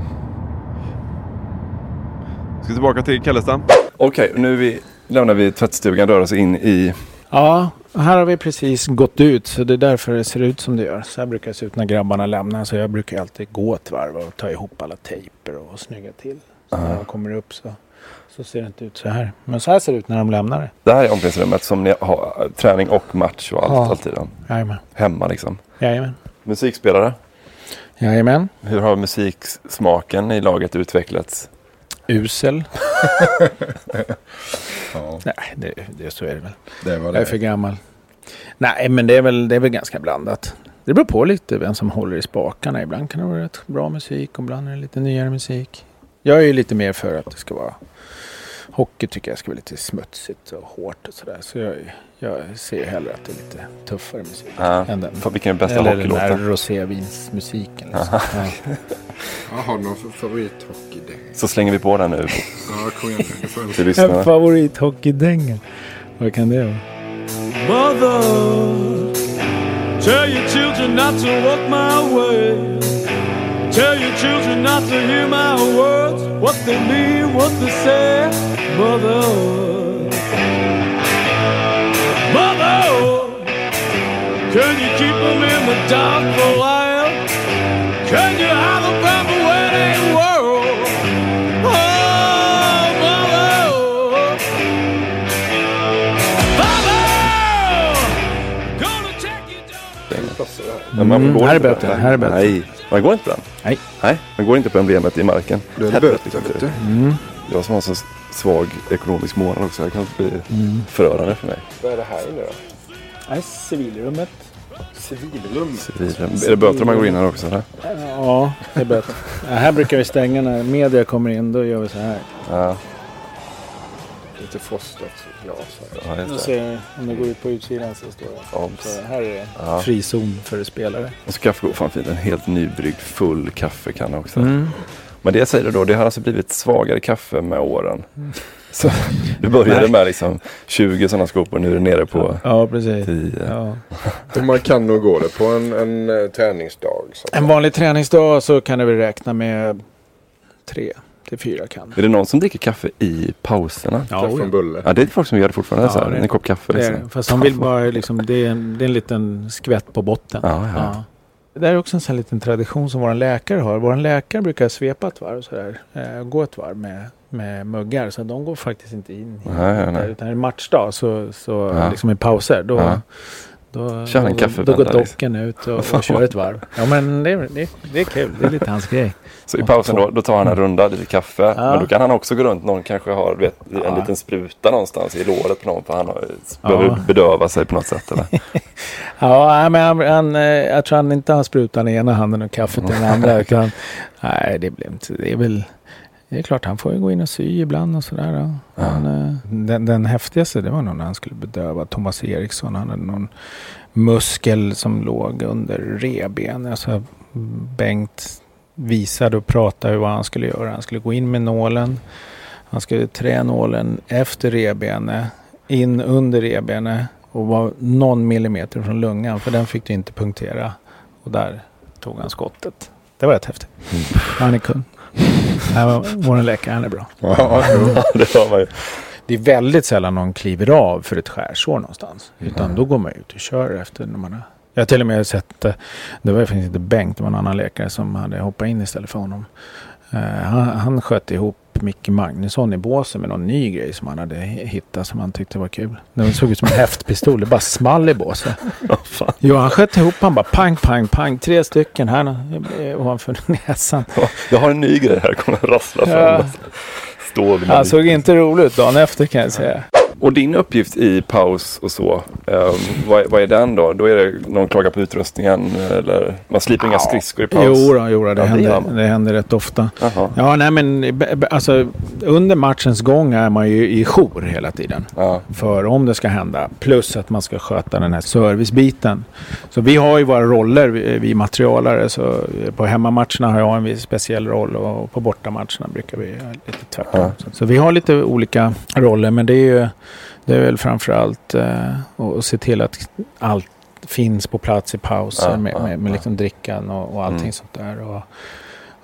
Speaker 13: Ska vi tillbaka till Kallestam? Okej, nu vi, lämnar vi tvättstugan och rör oss in i...
Speaker 9: Ja, här har vi precis gått ut så det är därför det ser ut som det gör. Så här brukar det se ut när grabbarna lämnar. Så jag brukar alltid gå ett varv och ta ihop alla tejper och snygga till. Så när de kommer upp så, så ser det inte ut så här. Men så här ser det ut när de lämnar det.
Speaker 13: Det här är omklädningsrummet som ni har träning och match och allt,
Speaker 9: Ja.
Speaker 13: alltid.
Speaker 9: Jajamän.
Speaker 13: Hemma liksom.
Speaker 9: Jajamän.
Speaker 13: Musikspelare?
Speaker 9: Jajamän.
Speaker 13: Hur har musiksmaken i laget utvecklats?
Speaker 9: Usel. Nej, det, det, så är det väl.
Speaker 8: Det var
Speaker 9: Jag är för gammal. Nej, men det är, väl, det är väl ganska blandat. Det beror på lite vem som håller i spakarna. Ibland kan det vara rätt bra musik och ibland är det lite nyare musik. Jag är ju lite mer för att det ska vara hockey tycker jag ska vara lite smutsigt och hårt och sådär. Så jag, jag ser hellre att det är lite tuffare musik.
Speaker 7: Ja.
Speaker 9: än den.
Speaker 7: För vilken är bästa
Speaker 9: Eller den
Speaker 7: hockeylåten?
Speaker 9: här rosévinsmusiken. Liksom.
Speaker 7: Aha.
Speaker 9: Ja.
Speaker 8: Har du någon favorithockeydäng?
Speaker 7: Så slänger vi på den nu.
Speaker 8: Ja, kom igen.
Speaker 7: Lyssnarna.
Speaker 9: En favorithockeydänga. Vad kan det vara?
Speaker 11: Mother, tell your children not to walk my way. Tell your children not to hear my words, what they mean, what they say. Mother, mother, can you keep them in the dark for a while? Can you hide them from the wedding world? Oh, mother.
Speaker 7: Men man
Speaker 9: Mm,
Speaker 7: går
Speaker 9: här är böter, här är böter.
Speaker 7: Nej, man går inte på den.
Speaker 9: Nej.
Speaker 7: Nej, man går inte på emblemet i marken.
Speaker 8: Då är det böter, vet du.
Speaker 9: Mm.
Speaker 7: Jag som har så svag ekonomisk månad också. Det kan bli
Speaker 9: Mm.
Speaker 7: förödande för mig.
Speaker 8: Vad är det här inne då?
Speaker 9: Nej, civilrummet.
Speaker 8: Civilrum?
Speaker 7: Civil. Är det böter om man går in här också? Eller?
Speaker 9: Ja, det är böter. Ja, här brukar vi stänga när media kommer in. Då gör vi så här.
Speaker 7: Ja.
Speaker 8: Lite frostat glas här.
Speaker 7: Ja, just det.
Speaker 9: ser jag om det går ut på utsidan så står det.
Speaker 7: Obs.
Speaker 9: Så här är det
Speaker 7: Ja.
Speaker 9: frizon för spelare.
Speaker 7: Och så kaffe går fan fint. En helt nybryggd full kaffekanna också.
Speaker 9: Mm.
Speaker 7: Men det jag säger då, det har alltså blivit svagare kaffe med åren.
Speaker 9: Mm.
Speaker 7: Så det började
Speaker 9: Nej.
Speaker 7: med liksom 20 sådana skop och nu är det nere på
Speaker 9: Ja, precis.
Speaker 7: 10.
Speaker 9: Ja.
Speaker 8: Och man kan nog gå det på en, en eh, träningsdag. Så.
Speaker 9: En vanlig träningsdag så kan du väl räkna med tre till fyra kan.
Speaker 7: Är det någon som dricker kaffe i pauserna?
Speaker 9: Ja,
Speaker 8: Kaffe
Speaker 9: ja.
Speaker 8: och bulle.
Speaker 7: Ja, det är folk som gör det fortfarande.
Speaker 9: Ja,
Speaker 7: så här,
Speaker 9: det-
Speaker 7: en kopp kaffe.
Speaker 9: Det är,
Speaker 7: Liksom.
Speaker 9: Fast de vill bara liksom, det är, en, det är en liten skvätt på botten.
Speaker 7: Ja, ja.
Speaker 9: Det där är också en sån liten tradition som vår läkare har. Vår läkare brukar svepa ett varv sådär. Eh, gå ett varv med, med muggar. Så de går faktiskt inte in i
Speaker 7: Nej, nej,
Speaker 9: utan är det matchdag så, så
Speaker 7: Ja.
Speaker 9: liksom i pauser. Då,
Speaker 7: Ja.
Speaker 9: Då,
Speaker 7: Kör en
Speaker 9: då,
Speaker 7: kaffevända,
Speaker 9: då går
Speaker 7: liksom.
Speaker 9: docken ut och, och kör ett varv. Ja men det, det, det är kul. Det är lite hans grej.
Speaker 7: Så i pausen då, då tar han en runda, lite kaffe.
Speaker 9: Ja.
Speaker 7: Men då kan han också gå runt. Någon kanske har vet, en
Speaker 9: Ja.
Speaker 7: liten spruta någonstans i låret på någon. För han har,
Speaker 9: Ja.
Speaker 7: behöver bedöva sig på något sätt. Eller?
Speaker 9: Ja, men han, han, eh, jag tror han inte har sprutan i ena handen och kaffet i den andra. Utan, nej, det blir inte. Det är väl. Det är klart, han får ju gå in och sy ibland och sådär. då. Han, eh, den, den häftigaste, det var nog när han skulle bedöva Thomas Eriksson. Han hade någon muskel som låg under reben. Alltså, Bengt visade och pratade vad han skulle göra. Han skulle gå in med nålen. Han skulle trä nålen efter revbenet, in under revbenet och var någon millimeter från lungan för den fick du inte punktera. Och där tog han skottet. Det var rätt häftigt. Han är kung. Vår läkare, han är bra.
Speaker 7: Ja, det var man ju.
Speaker 9: Det är väldigt sällan någon kliver av för ett skärsår någonstans. Utan då går man ut och kör efter när man har... Jag har till och med sett, det var faktiskt inte Bengt, det var en annan läkare som hade hoppat in istället för honom. Eh, han, han sköt ihop Micke Magnusson i båsen med någon ny grej som han hade hittat som han tyckte var kul. Det såg ut som en häftpistol, det bara small i båset. Jo, han sköt ihop han bara pang, pang, pang, tre stycken här ovanför näsan.
Speaker 7: Jag har en ny grej här, kommer att rassla fram.
Speaker 9: Ja. Han såg inte rolig ut dagen efter kan jag säga.
Speaker 7: Och din uppgift i paus och så, eh, vad, vad är den då? Då är det någon klagar på utrustningen eller man slipar inga skridskor i paus?
Speaker 9: Jo, då, jo då, det,
Speaker 7: Ja,
Speaker 9: händer, det händer rätt ofta.
Speaker 7: Jaha.
Speaker 9: Ja, nej men alltså under matchens gång är man ju i jour hela tiden. För om det ska hända. Plus att man ska sköta den här servicebiten. Så vi har ju våra roller, vi, vi materialare. Så på hemmamatcherna har jag en viss speciell roll och på bortamatcherna brukar vi göra lite tvärtom. Så, så vi har lite olika roller men det är ju det är väl framförallt eh, att se till att allt finns på plats i pauser
Speaker 7: Ja,
Speaker 9: med, med, med
Speaker 7: ja.
Speaker 9: liksom drickan och, och allting
Speaker 7: Mm.
Speaker 9: sånt där. Och,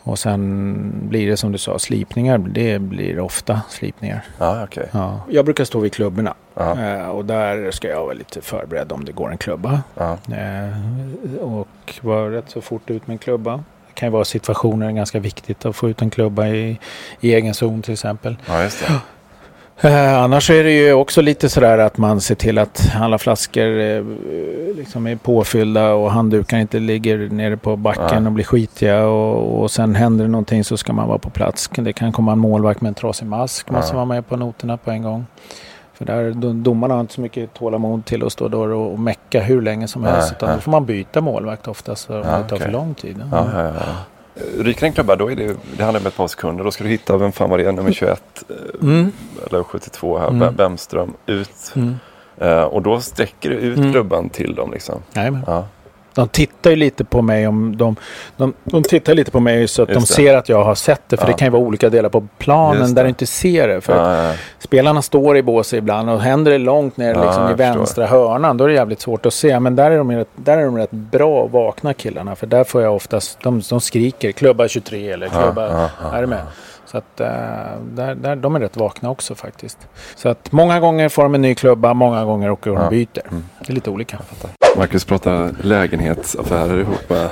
Speaker 9: och sen blir det som du sa, slipningar. Det blir ofta slipningar.
Speaker 7: Ja, okej.
Speaker 9: Ja. Jag brukar stå vid klubborna. Eh, och där ska jag vara lite förberedd om det går en klubba. Eh, och vara rätt så fort ut med en klubba. Det kan ju vara situationer ganska viktigt att få ut en klubba i, i egen zon till exempel.
Speaker 7: Ja, just det.
Speaker 9: Eh, annars är det ju också lite sådär att man ser till att alla flaskor eh, liksom är påfyllda och handdukar inte ligger nere på backen och blir skitiga och, och sen händer det någonting så ska man vara på plats. Det kan komma en målvakt med en trasig mask, måste vara med på noterna på en gång. För där, do- domarna har inte så mycket tålamod till att stå där och, och mecka hur länge som helst. Utan då får man byta målvakt oftast
Speaker 7: Ja,
Speaker 9: det tar för lång tid.
Speaker 7: Ja, ja, ja. Ryker en klubba, då är det, det handlar om ett par sekunder. Då ska du hitta vem fan var det nummer 21. eh,
Speaker 9: Mm.
Speaker 7: eller 72 här,
Speaker 9: Mm.
Speaker 7: Bemström, ut.
Speaker 9: Mm.
Speaker 7: Eh, och då sträcker du ut
Speaker 9: Mm.
Speaker 7: klubban till dem liksom. Ja.
Speaker 9: De tittar ju lite på mig om de, de, de tittar lite på mig så att
Speaker 7: Just
Speaker 9: de
Speaker 7: det.
Speaker 9: ser att jag har sett det. För
Speaker 7: Ja.
Speaker 9: det kan ju vara olika delar på planen
Speaker 7: Just
Speaker 9: där
Speaker 7: det.
Speaker 9: du inte ser det. För
Speaker 7: Ja, ja.
Speaker 9: Spelarna står i båset ibland och händer det långt ner liksom, i vänstra hörnan. Då är det jävligt svårt att se. Men där är de, rätt, där är de rätt bra och vakna killarna. För där får jag oftast, de, de skriker klubba 23 eller klubba, är du med? Så att eh, där, där, de är rätt vakna också faktiskt. Så att många gånger får de en ny klubba, många gånger åker de och
Speaker 7: Ja.
Speaker 9: byter.
Speaker 7: Mm.
Speaker 9: Det är lite olika.
Speaker 7: Marcus pratar lägenhetsaffärer ihop med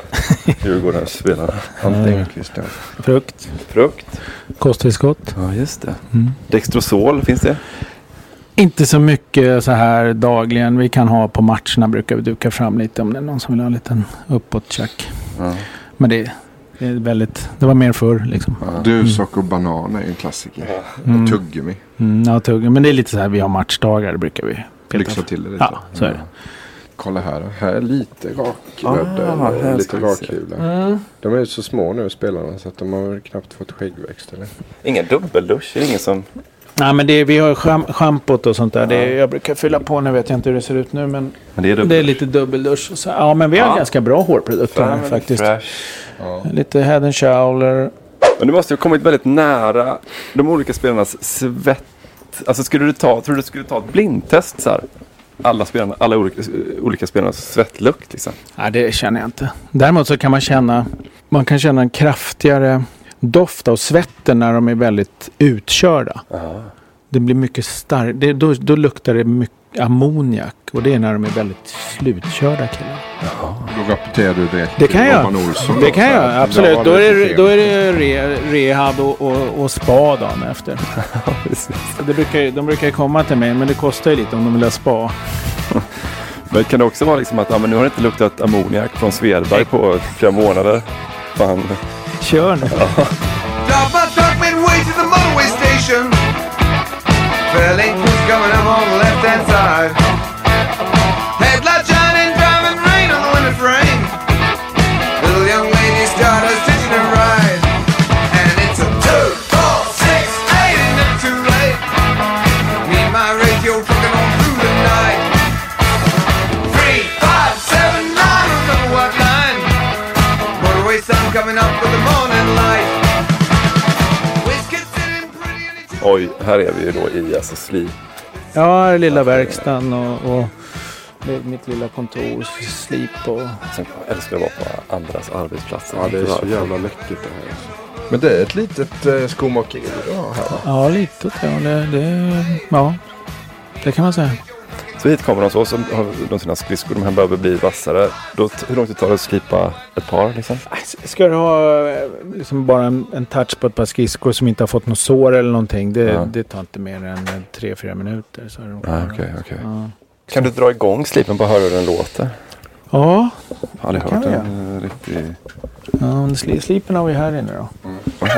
Speaker 7: Djurgårdens spelare.
Speaker 9: Mm.
Speaker 7: Christian.
Speaker 9: Frukt,
Speaker 7: Frukt.
Speaker 9: kosttillskott.
Speaker 7: Ja, just det.
Speaker 9: Mm.
Speaker 7: Dextrosol, finns det?
Speaker 9: Inte så mycket så här dagligen. Vi kan ha på matcherna brukar vi duka fram lite om det är någon som vill ha en liten uppåt-check.
Speaker 7: Ja.
Speaker 9: Men det, det är väldigt, det var mer förr liksom.
Speaker 8: Druvsocker och banan är en klassiker.
Speaker 9: Mm.
Speaker 8: Och tuggummi.
Speaker 9: Mm, ja, tugg. Men det är lite så här, vi har matchdagar, det brukar vi
Speaker 8: Lyxa till det lite.
Speaker 9: Ja, så är det.
Speaker 8: Kolla här. Här är lite rakrödda.
Speaker 7: Ah, här
Speaker 8: lite rakkula.
Speaker 9: Mm.
Speaker 8: De är ju så små nu spelarna så att de har knappt fått skäggväxt eller?
Speaker 7: Ingen dubbeldusch? Ingen som...
Speaker 9: Nej, men det, vi har scham- schampot och sånt där. Det, jag brukar fylla på, nu vet jag inte hur det ser ut nu. Men,
Speaker 7: Men det är dubbel.
Speaker 9: det är lite dubbeldusch. Så, ja, men vi har
Speaker 7: Ja.
Speaker 9: ganska bra hårprodukter här faktiskt.
Speaker 7: Fresh.
Speaker 9: Lite head and shoulder.
Speaker 7: Men du måste ju ha kommit väldigt nära de olika spelarnas svett. Alltså skulle du ta, tror du du skulle ta ett blindtest så här? Alla, spelarna, alla olika, olika spelarnas svettlukt liksom.
Speaker 9: Nej, det känner jag inte. Däremot så kan man känna, man kan känna en kraftigare doft av svetten när de är väldigt utkörda. Det blir mycket starkt. Det, då, då luktar det mycket ammoniak och det är när de är väldigt slutkörda killar.
Speaker 8: Då rapporterar du direkt
Speaker 9: Det kan
Speaker 8: till
Speaker 9: jag.
Speaker 8: Robban Olsson.
Speaker 9: Det kan jag, absolut. Då är det, då är det re, rehab och, och, och spa dagen efter. det brukar, de brukar komma till mig men det kostar ju lite om de vill ha spa.
Speaker 7: Men kan det också vara liksom att ja, men nu har det inte luktat ammoniak från Svedberg på flera månader? Fan.
Speaker 9: Nu.
Speaker 11: Drop my truck midway to the motorway station. Crews coming up on the left hand side.
Speaker 7: Oj, här är vi ju då i alltså Sli.
Speaker 9: Ja, här är lilla verkstaden och, och mitt lilla kontor, slip och...
Speaker 7: Sen jag älskar att vara på andras arbetsplatser.
Speaker 8: Ja, det är så jävla läckert det här. Men det är ett litet eh, skomakeri du har här va?
Speaker 9: Ja, lite åt det. det, det Ja, det kan man säga.
Speaker 7: Så hit kommer de så, så har de sina skridskor, de här behöver bli vassare. Då, hur långt det tar det att slipa ett par liksom?
Speaker 9: Ska du ha eh, liksom bara en, en touch på ett par skridskor som inte har fått något sår eller någonting. Det,
Speaker 7: Ja.
Speaker 9: det tar inte mer än eh, tre, fyra minuter. Så är de
Speaker 7: Ah, okej, okej.
Speaker 9: Ja.
Speaker 7: Kan du dra igång slipen på och höra hur den låter?
Speaker 9: Ja,
Speaker 7: Jag aldrig
Speaker 9: det kan
Speaker 7: hört
Speaker 9: vi
Speaker 7: en eh, riktig...
Speaker 9: ja men sli- slipen har vi här inne då.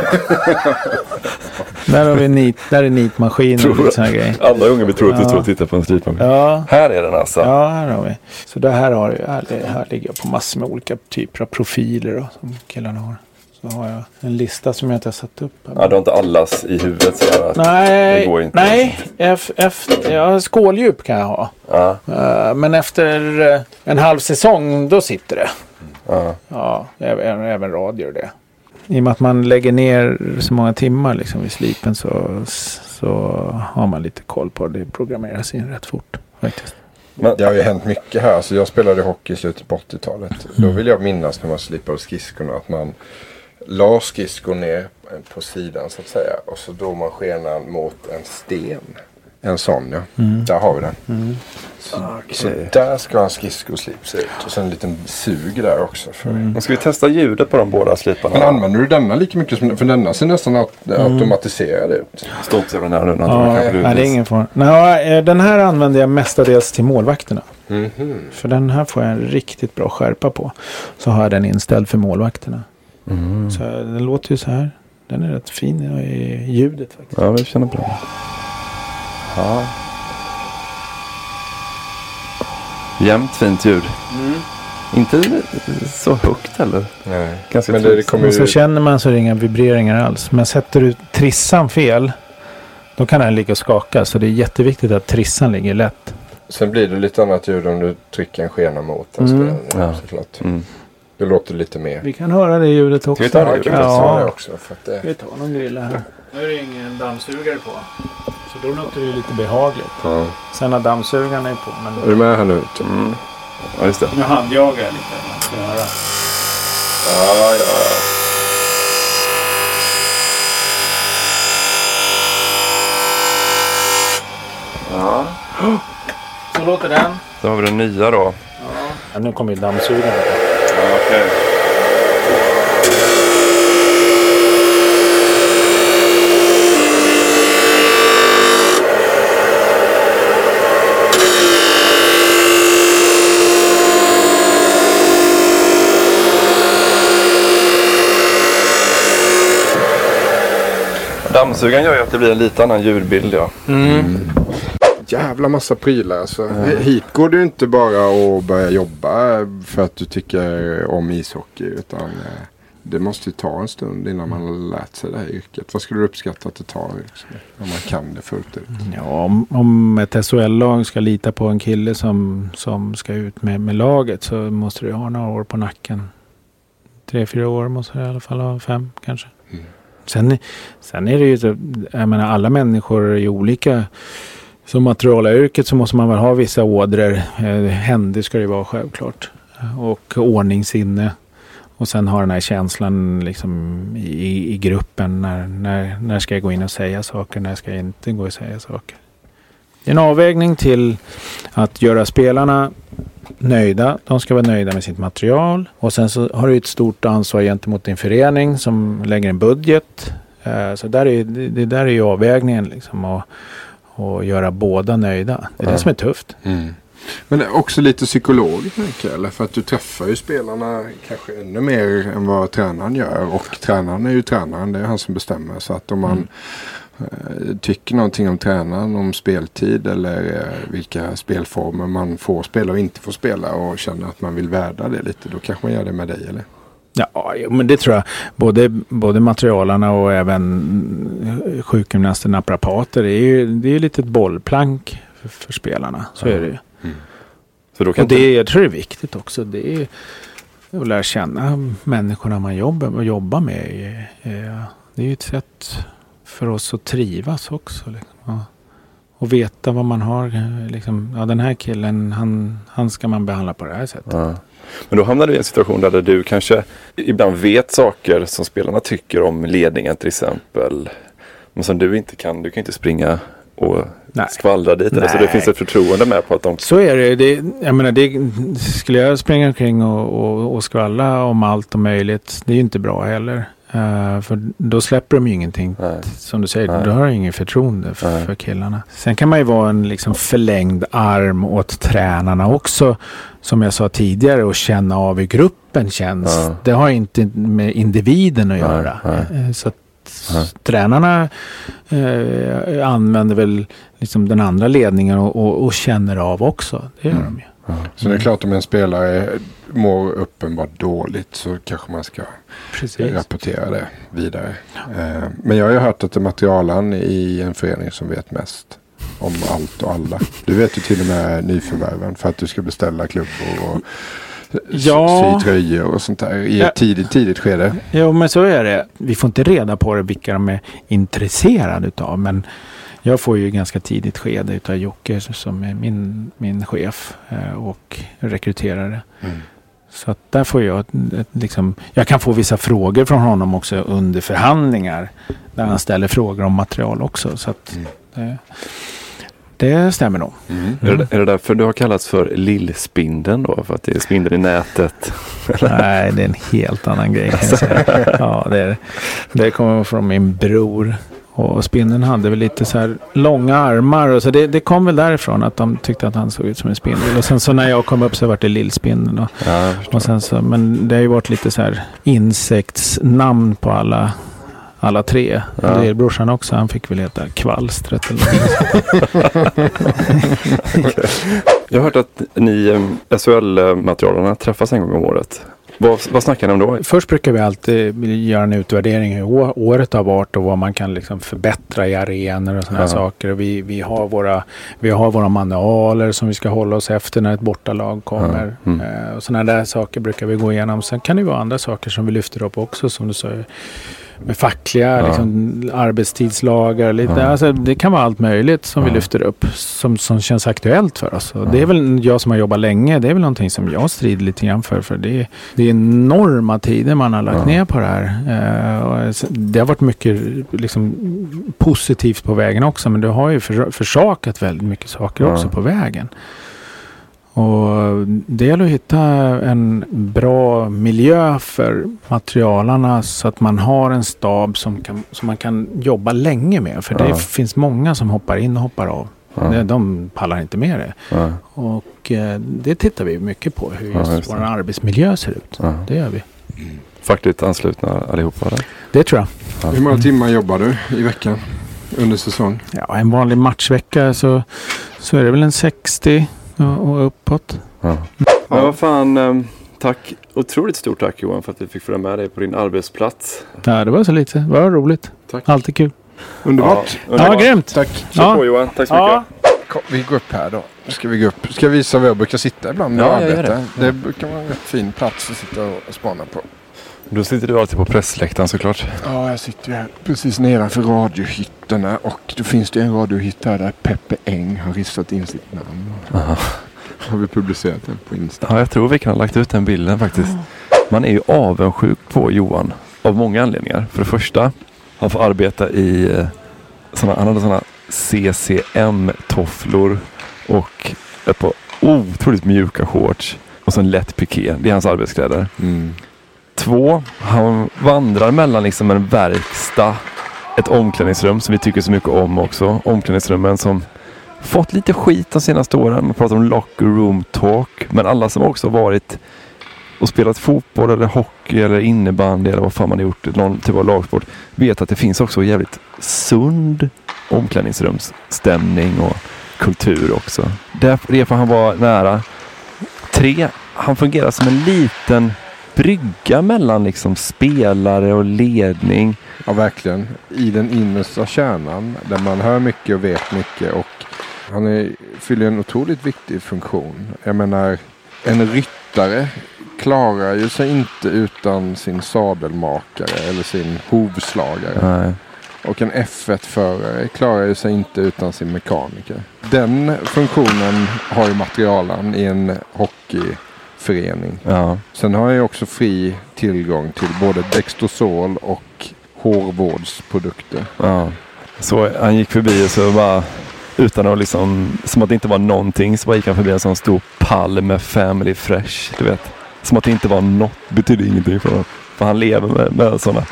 Speaker 9: där har vi nit, där är nitmaskin och lite sådana grejer.
Speaker 7: Andra gången vi tror att du står och tittar på en slipmaskin.
Speaker 9: Ja.
Speaker 7: Här är den alltså.
Speaker 9: Ja, här har vi. Så det här, har, jag- här, här ligger jag på massor med olika typer av profiler då, som killarna har. Så har jag en lista som jag inte har satt upp. här.
Speaker 7: Ja, du har inte allas i huvudet sådär? att
Speaker 9: Nej,
Speaker 7: det går inte.
Speaker 9: nej F, efter, ja, skåldjup kan jag ha.
Speaker 7: Ja.
Speaker 9: Eh, men efter eh, en halv säsong, då sitter det.
Speaker 7: Ja.
Speaker 9: Ja, även, även radio det. I och med att man lägger ner så många timmar liksom i slipen så, så har man lite koll på det. Det programmeras in rätt fort faktiskt.
Speaker 8: Men det har ju hänt mycket här. Så jag spelade hockey i slutet på 80-talet. Då vill jag minnas när man slipade skridskorna att man la skridskon ner på sidan så att säga. Och så drog man skenan mot en sten. En sån ja.
Speaker 9: Mm.
Speaker 8: Där har vi den.
Speaker 9: Mm.
Speaker 8: Så, så där ska en skridskoslip se ut. Och sen en liten sug där också. För
Speaker 7: Men Ska vi testa ljudet på de båda sliparna?
Speaker 8: Men använder du denna lika mycket som För denna ser nästan aut-
Speaker 9: Mm.
Speaker 8: automatiserad ut.
Speaker 7: Stå inte så jävla nära nu.
Speaker 9: Ja, nej, det är ingen fara. Nej, eh, den här använder jag mestadels till målvakterna.
Speaker 8: Mhm.
Speaker 9: För den här får jag en riktigt bra skärpa på. Så har jag den inställd för målvakterna.
Speaker 7: Mm.
Speaker 9: Så den låter ju så här. Den är rätt fin i ljudet faktiskt.
Speaker 7: Ja, vi känner på det. Ja. Jämnt fint ljud. Inte så högt heller.
Speaker 8: Nej.
Speaker 7: Ganska
Speaker 8: Men det, det kommer
Speaker 9: Och så
Speaker 8: ju...
Speaker 9: känner man så är det inga vibreringar alls. Men sätter du trissan fel. Då kan den ligga och skaka. Så det är jätteviktigt att trissan ligger lätt.
Speaker 8: Sen blir det lite annat ljud om du trycker en skena mot den.
Speaker 9: Mm.
Speaker 8: Ja. Såklart. Det låter lite mer.
Speaker 9: Vi kan höra det ljudet också.
Speaker 8: Ska vi ta det ljudet? Ja, det också. För att det...
Speaker 9: Vi ta någon grilla här? Nu är det ingen dammsugare på. Så då låter det ju lite behagligt.
Speaker 8: Ja.
Speaker 9: Sen när dammsugaren är på. Men...
Speaker 8: Är du med här nu?
Speaker 7: Mm. Ja, just det.
Speaker 9: Nu handjagar jag lite. Man ska höra.
Speaker 8: Ja, ja, ja.
Speaker 7: Ja.
Speaker 9: Så låter den.
Speaker 7: Då har vi den nya då.
Speaker 9: Ja, nu kommer ju dammsugaren.
Speaker 7: Okej. Dammsugaren gör ju att det blir en lite annan ljudbild ja.
Speaker 8: Mm. Jävla massa prylar alltså. Hit går du inte bara att börja jobba för att du tycker om ishockey. Utan eh, det måste ju ta en stund innan man har lärt sig det här yrket. Vad skulle du uppskatta att det tar? Liksom, om man kan det fullt ut.
Speaker 9: Ja, om, om ett SHL-lag ska lita på en kille som, som ska ut med, med laget så måste du ha några år på nacken. Tre, fyra år måste du i alla fall ha. Fem kanske. Sen, sen är det ju så, jag menar alla människor är olika. Som materialyrket så måste man väl ha vissa ådror. Eh, Händig ska det ju vara självklart. Och ordningssinne. Och sen ha den här känslan liksom i, i gruppen. När, när, när ska jag gå in och säga saker? När ska jag inte gå och säga saker? Det är en avvägning till att göra spelarna nöjda. De ska vara nöjda med sitt material. Och sen så har du ett stort ansvar gentemot din förening som lägger en budget. Eh, så där är, det, det där är ju avvägningen liksom. Och, och göra båda nöjda. Det är
Speaker 8: Ja.
Speaker 9: det som är tufft.
Speaker 8: Men det är också lite psykologiskt tänker jag. För att du träffar ju spelarna kanske ännu mer än vad tränaren gör. Och tränaren är ju tränaren. Det är han som bestämmer. Så att om man eh, tycker någonting om tränaren, om speltid eller eh, vilka spelformer man får spela och inte får spela och känner att man vill värda det lite. Då kanske man gör det med dig eller?
Speaker 9: Ja, men det tror jag. Både, både materialarna och även sjukgymnaster, naprapater. Det är ju det är lite ett bollplank för, för spelarna. Så är det ju.
Speaker 7: Så då kan
Speaker 9: Och det, jag tror det är viktigt också. Det är att lära känna människorna man jobbar, jobbar med. Det är ju ett sätt för oss att trivas också. Liksom. Ja. Och veta vad man har. Liksom, ja, den här killen, han, han ska man behandla på det här sättet.
Speaker 7: Ja. Men då hamnar du i en situation där du kanske ibland vet saker som spelarna tycker om ledningen till exempel. Men som du inte kan. Du kan inte springa och skvallra dit. Eller, så det
Speaker 9: Nej.
Speaker 7: finns ett förtroende med på att de...
Speaker 9: Så är det. det jag menar, det, skulle jag springa omkring och, och, och skvalla om allt och möjligt. Det är ju inte bra heller. Eh, för då släpper de ju ingenting. Som du säger, då har jag ingen förtroende för, för killarna. Sen kan man ju vara en liksom förlängd arm åt tränarna också. Som jag sa tidigare och känna av hur gruppen känns.
Speaker 7: Ja.
Speaker 9: Det har inte med individen att göra. Eh, Så att tränarna eh, använder väl liksom den andra ledningen och, och, och känner av också. Det gör de ju.
Speaker 8: Så det är klart om en spelare mår uppenbart dåligt så kanske man ska
Speaker 9: Precis.
Speaker 8: rapportera det vidare. Eh, Men jag har ju hört att det är materialen i en förening som vet mest om allt och alla. Du vet ju till och med nyförvärven för att du ska beställa klubbor och
Speaker 9: Ja.
Speaker 8: sy tröjor och sånt där i
Speaker 9: Ja.
Speaker 8: ett tidigt, tidigt skede.
Speaker 9: Jo, men så är det. Vi får inte reda på det vilka de är intresserade utav. Men jag får ju ganska tidigt skede utav Jocke som är min, min chef eh, och rekryterare. Så att där får jag ett, liksom, jag kan få vissa frågor från honom också under förhandlingar. Där han ställer frågor om material också. Så att det, det stämmer nog.
Speaker 7: Är, det, är det därför du har kallats för lillspindeln då? För att det är spindeln i nätet?
Speaker 9: Nej, det är en helt annan grej. Ja, det, är, det kommer från min bror. Och spindeln hade väl lite så här långa armar. Och så det, det kom väl därifrån att de tyckte att han såg ut som en spindel. Och sen så när jag kom upp så var det lillspindeln. Och, och sen så, men det har ju varit lite så här insektsnamn på alla, alla tre.
Speaker 7: Ja.
Speaker 9: Lillbrorsan också. Han fick väl heta Kvalstret eller något.
Speaker 7: Jag har hört att ni eh, SHL-materialarna träffas en gång om året. Vad, vad snackar ni om då?
Speaker 9: Först brukar vi alltid göra en utvärdering hur året har varit och vad man kan liksom förbättra i arenor och sådana saker. Vi, vi, har våra, vi har våra manualer som vi ska hålla oss efter när ett bortalag kommer.
Speaker 7: Ja. Mm.
Speaker 9: Eh, och sådana där saker brukar vi gå igenom. Sen kan det vara andra saker som vi lyfter upp också som du sa. Med fackliga
Speaker 7: Ja.
Speaker 9: liksom, arbetstidslagar. Lite,
Speaker 7: Ja.
Speaker 9: alltså, det kan vara allt möjligt som vi
Speaker 7: Ja.
Speaker 9: lyfter upp som, som känns aktuellt för oss. Det är väl jag som har jobbat länge. Det är väl någonting som jag strider lite grann för. För det, är- det är enorma tider man har lagt ner på det här. S- det har varit mycket liksom, positivt på vägen också. Men det har ju för, försakat väldigt mycket saker också på vägen. Och det gäller att hitta en bra miljö för materialarna så att man har en stab som, kan, som man kan jobba länge med. För det
Speaker 7: Ja.
Speaker 9: finns många som hoppar in och hoppar av.
Speaker 7: Ja.
Speaker 9: De pallar inte med det.
Speaker 7: Ja.
Speaker 9: Och eh, det tittar vi mycket på. Hur
Speaker 7: Ja,
Speaker 9: just
Speaker 7: just det.
Speaker 9: vår arbetsmiljö ser ut.
Speaker 7: Ja.
Speaker 9: Det gör vi.
Speaker 7: Fackligt anslutna allihopa eller?
Speaker 9: Det tror jag.
Speaker 7: Ja.
Speaker 8: Hur många timmar jobbar du i veckan under säsong?
Speaker 9: Ja, en vanlig matchvecka så, så är det väl en 60 och, och uppåt.
Speaker 7: Ja. Men vad fan, ehm, tack. Otroligt stort tack Johan för att vi fick följa med dig på din arbetsplats.
Speaker 9: Ja, det var så lite. Det var roligt.
Speaker 8: Tack.
Speaker 9: Alltid kul.
Speaker 8: Underbart.
Speaker 9: Ja, ja grymt.
Speaker 8: Tack.
Speaker 7: Kör
Speaker 9: Ja.
Speaker 7: på Johan, tack så
Speaker 9: Ja.
Speaker 7: mycket.
Speaker 8: Kom, vi går upp här då. Nu ska vi gå upp. Ska jag visa var jag brukar sitta ibland när
Speaker 7: Ja,
Speaker 8: jag arbetar.
Speaker 7: det.
Speaker 8: Det. brukar vara en fin plats att sitta och spana på.
Speaker 7: Då sitter du alltid på pressläktaren såklart.
Speaker 8: Ja, jag sitter ju här precis nedanför radiohytterna och då finns det en radiohytt här där Peppe Eng har ristat in sitt namn.
Speaker 7: Aha.
Speaker 8: Har vi publicerat den på Insta?
Speaker 7: Ja, jag tror vi kan ha lagt ut den bilden faktiskt. Man är ju avundsjuk på Johan av många anledningar. För det första, han får arbeta i eh, såna, han hade sådana CCM-tofflor och ett par otroligt mjuka shorts och så en lätt piké. Det är hans arbetskläder.
Speaker 8: Mm.
Speaker 7: Två, han vandrar mellan liksom en verkstad, ett omklädningsrum som vi tycker så mycket om också. Omklädningsrummen som fått lite skit de senaste åren. Man pratar om locker room talk. Men alla som också varit och spelat fotboll eller hockey eller innebandy eller vad fan man har gjort, någon typ av lagsport, vet att det finns också jävligt sund omklädningsrumsstämning och kultur också. Därför det får han vara nära. Tre, han fungerar som en liten brygga mellan liksom spelare och ledning.
Speaker 8: Ja, verkligen. I den innersta kärnan där man hör mycket och vet mycket. Och han är, fyller en otroligt viktig funktion. Jag menar, en ryttare klarar ju sig inte utan sin sadelmakare eller sin hovslagare.
Speaker 7: Nej.
Speaker 8: Och en F1-förare klarar ju sig inte utan sin mekaniker. Den funktionen har ju materialen i en hockeyförening.
Speaker 7: Ja.
Speaker 8: Sen har jag också fri tillgång till både Dextrosol och hårvårdsprodukter.
Speaker 7: Ja. Så han gick förbi och så bara utan att liksom, som att det inte var någonting så bara gick han förbi en sån stor pall med Family Fresh. Du vet. Som att det inte var något, betydde ingenting för honom. För han lever med, med sådana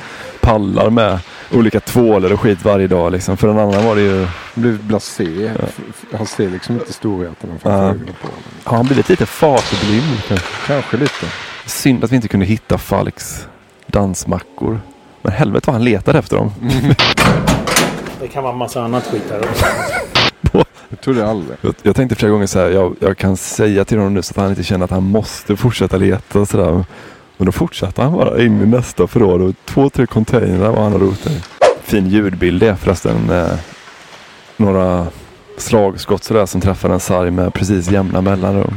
Speaker 7: pallar med olika tvålar och skit varje dag liksom. För en annan var det ju...
Speaker 8: Blev blasé. F- Han ser liksom inte storheterna framför
Speaker 7: Ja.
Speaker 8: ögonen på honom.
Speaker 7: Har han blivit lite fartblind kanske?
Speaker 8: Kanske lite.
Speaker 7: Synd att vi inte kunde hitta Falks dansmackor. Men helvete vad han letade efter dem.
Speaker 9: Det kan vara en massa annat skit här också.
Speaker 8: Jag trodde aldrig.
Speaker 7: Jag, jag tänkte flera gånger så här, jag, jag kan säga till honom nu så att han inte känner att han måste fortsätta leta och sådär. Men då fortsatte han bara in i nästa förråd och två, tre containrar var han har rotat i. Fin ljudbild det förresten. Eh, några slagskott sådär som träffar en sarg med precis jämna mellanrum.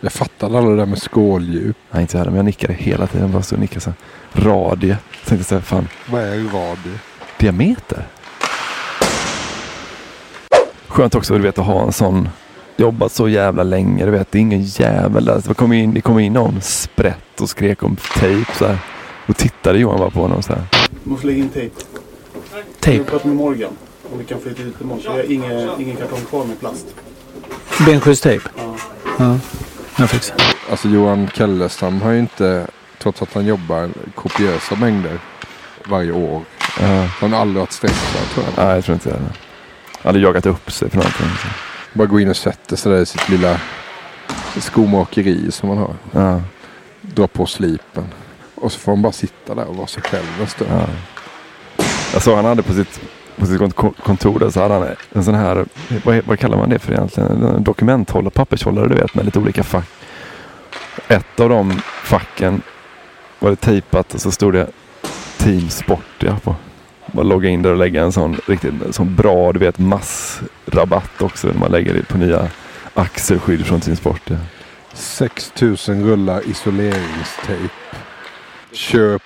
Speaker 8: Jag fattade aldrig det där med skåldjup.
Speaker 7: Nej inte jag heller men jag nickade hela tiden. Bara stod och nickade så här. Radie. Jag tänkte så här, fan
Speaker 8: Vad är radie?
Speaker 7: diameter. Skönt också du vet att ha en sån jobbat så jävla länge. Du vet det är ingen jävel där. Det kom in, det kom in någon sprätt och skrek om tejp så här. Och tittade Johan bara på honom så här.
Speaker 14: Måste lägga in tejp.
Speaker 9: Tejp.
Speaker 14: Jag pratar med Morgan. Om vi kan lite ut imorgon. Så jag har ingen, ingen kartong kvar med plast.
Speaker 9: Benskydtstejp?
Speaker 14: Ja.
Speaker 9: Ja, jag fixar.
Speaker 8: Alltså Johan Kellestam har ju inte, trots att han jobbar kopiösa mängder varje år.
Speaker 7: Ja.
Speaker 8: Han har aldrig varit stressad tror jag.
Speaker 7: Nej jag tror inte det. Aldrig jagat upp sig för någonting.
Speaker 8: Bara gå in och sätta sig där i sitt lilla skomakeri som man har.
Speaker 7: Ja.
Speaker 8: Dra på slipen. Och så får man bara sitta där och vara sig själv en stund.
Speaker 7: Ja. Jag såg han hade på sitt på sitt kont- kontor där så hade han en sån här, vad, vad kallar man det för egentligen? En dokumenthållare, pappershållare du vet med lite olika fack. Ett av de facken var det tejpat och så stod det Team Sportia på. Bara logga in där och lägga en sån riktigt sån bra, du vet massrabatt också när man lägger det på nya axelskydd från Team Sportia.
Speaker 8: 6000 rullar isoleringstejp. Köp.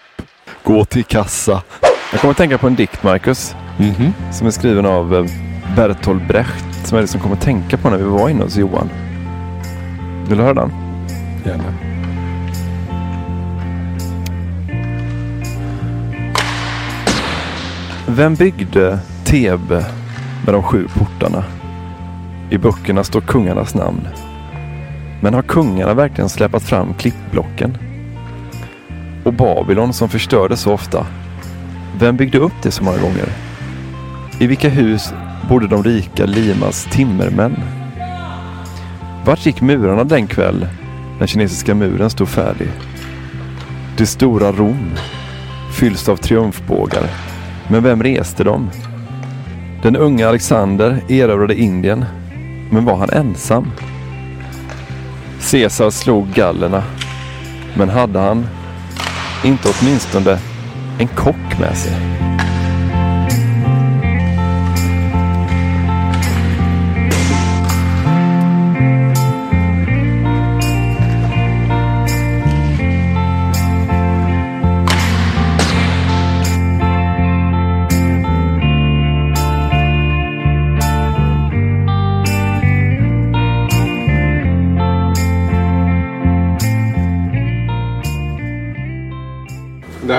Speaker 7: Gå till kassa. Jag kommer att tänka på en dikt, Marcus. Som är skriven av eh, Bertolt Brecht. Som jag liksom kom att tänka på när vi var inne hos Johan. Vill du höra den?
Speaker 8: Gärna.
Speaker 7: Vem byggde Thebe med de sju portarna? I böckerna står kungarnas namn. Men har kungarna verkligen släpat fram klippblocken? Och Babylon som förstördes så ofta. Vem byggde upp det så många gånger? I vilka hus bodde de rika Limas timmermän? Vart gick murarna den kväll när kinesiska muren stod färdig? Det stora Rom fylls av triumfbågar. Men vem reste dem? Den unga Alexander erövrade Indien. Men var han ensam? Caesar slog gallerna. Men hade han inte åtminstone en kock med sig?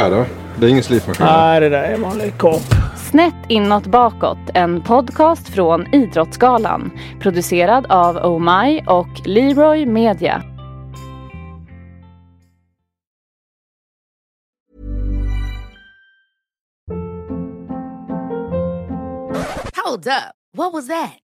Speaker 8: Här då? Det är ingen slipmaskin?
Speaker 9: Nej, det där är en vanlig kopp.
Speaker 1: Snett inåt bakåt, en podcast från Idrottsgalan. Producerad av Oh My och Leroy Media.
Speaker 12: Hold up. What was that?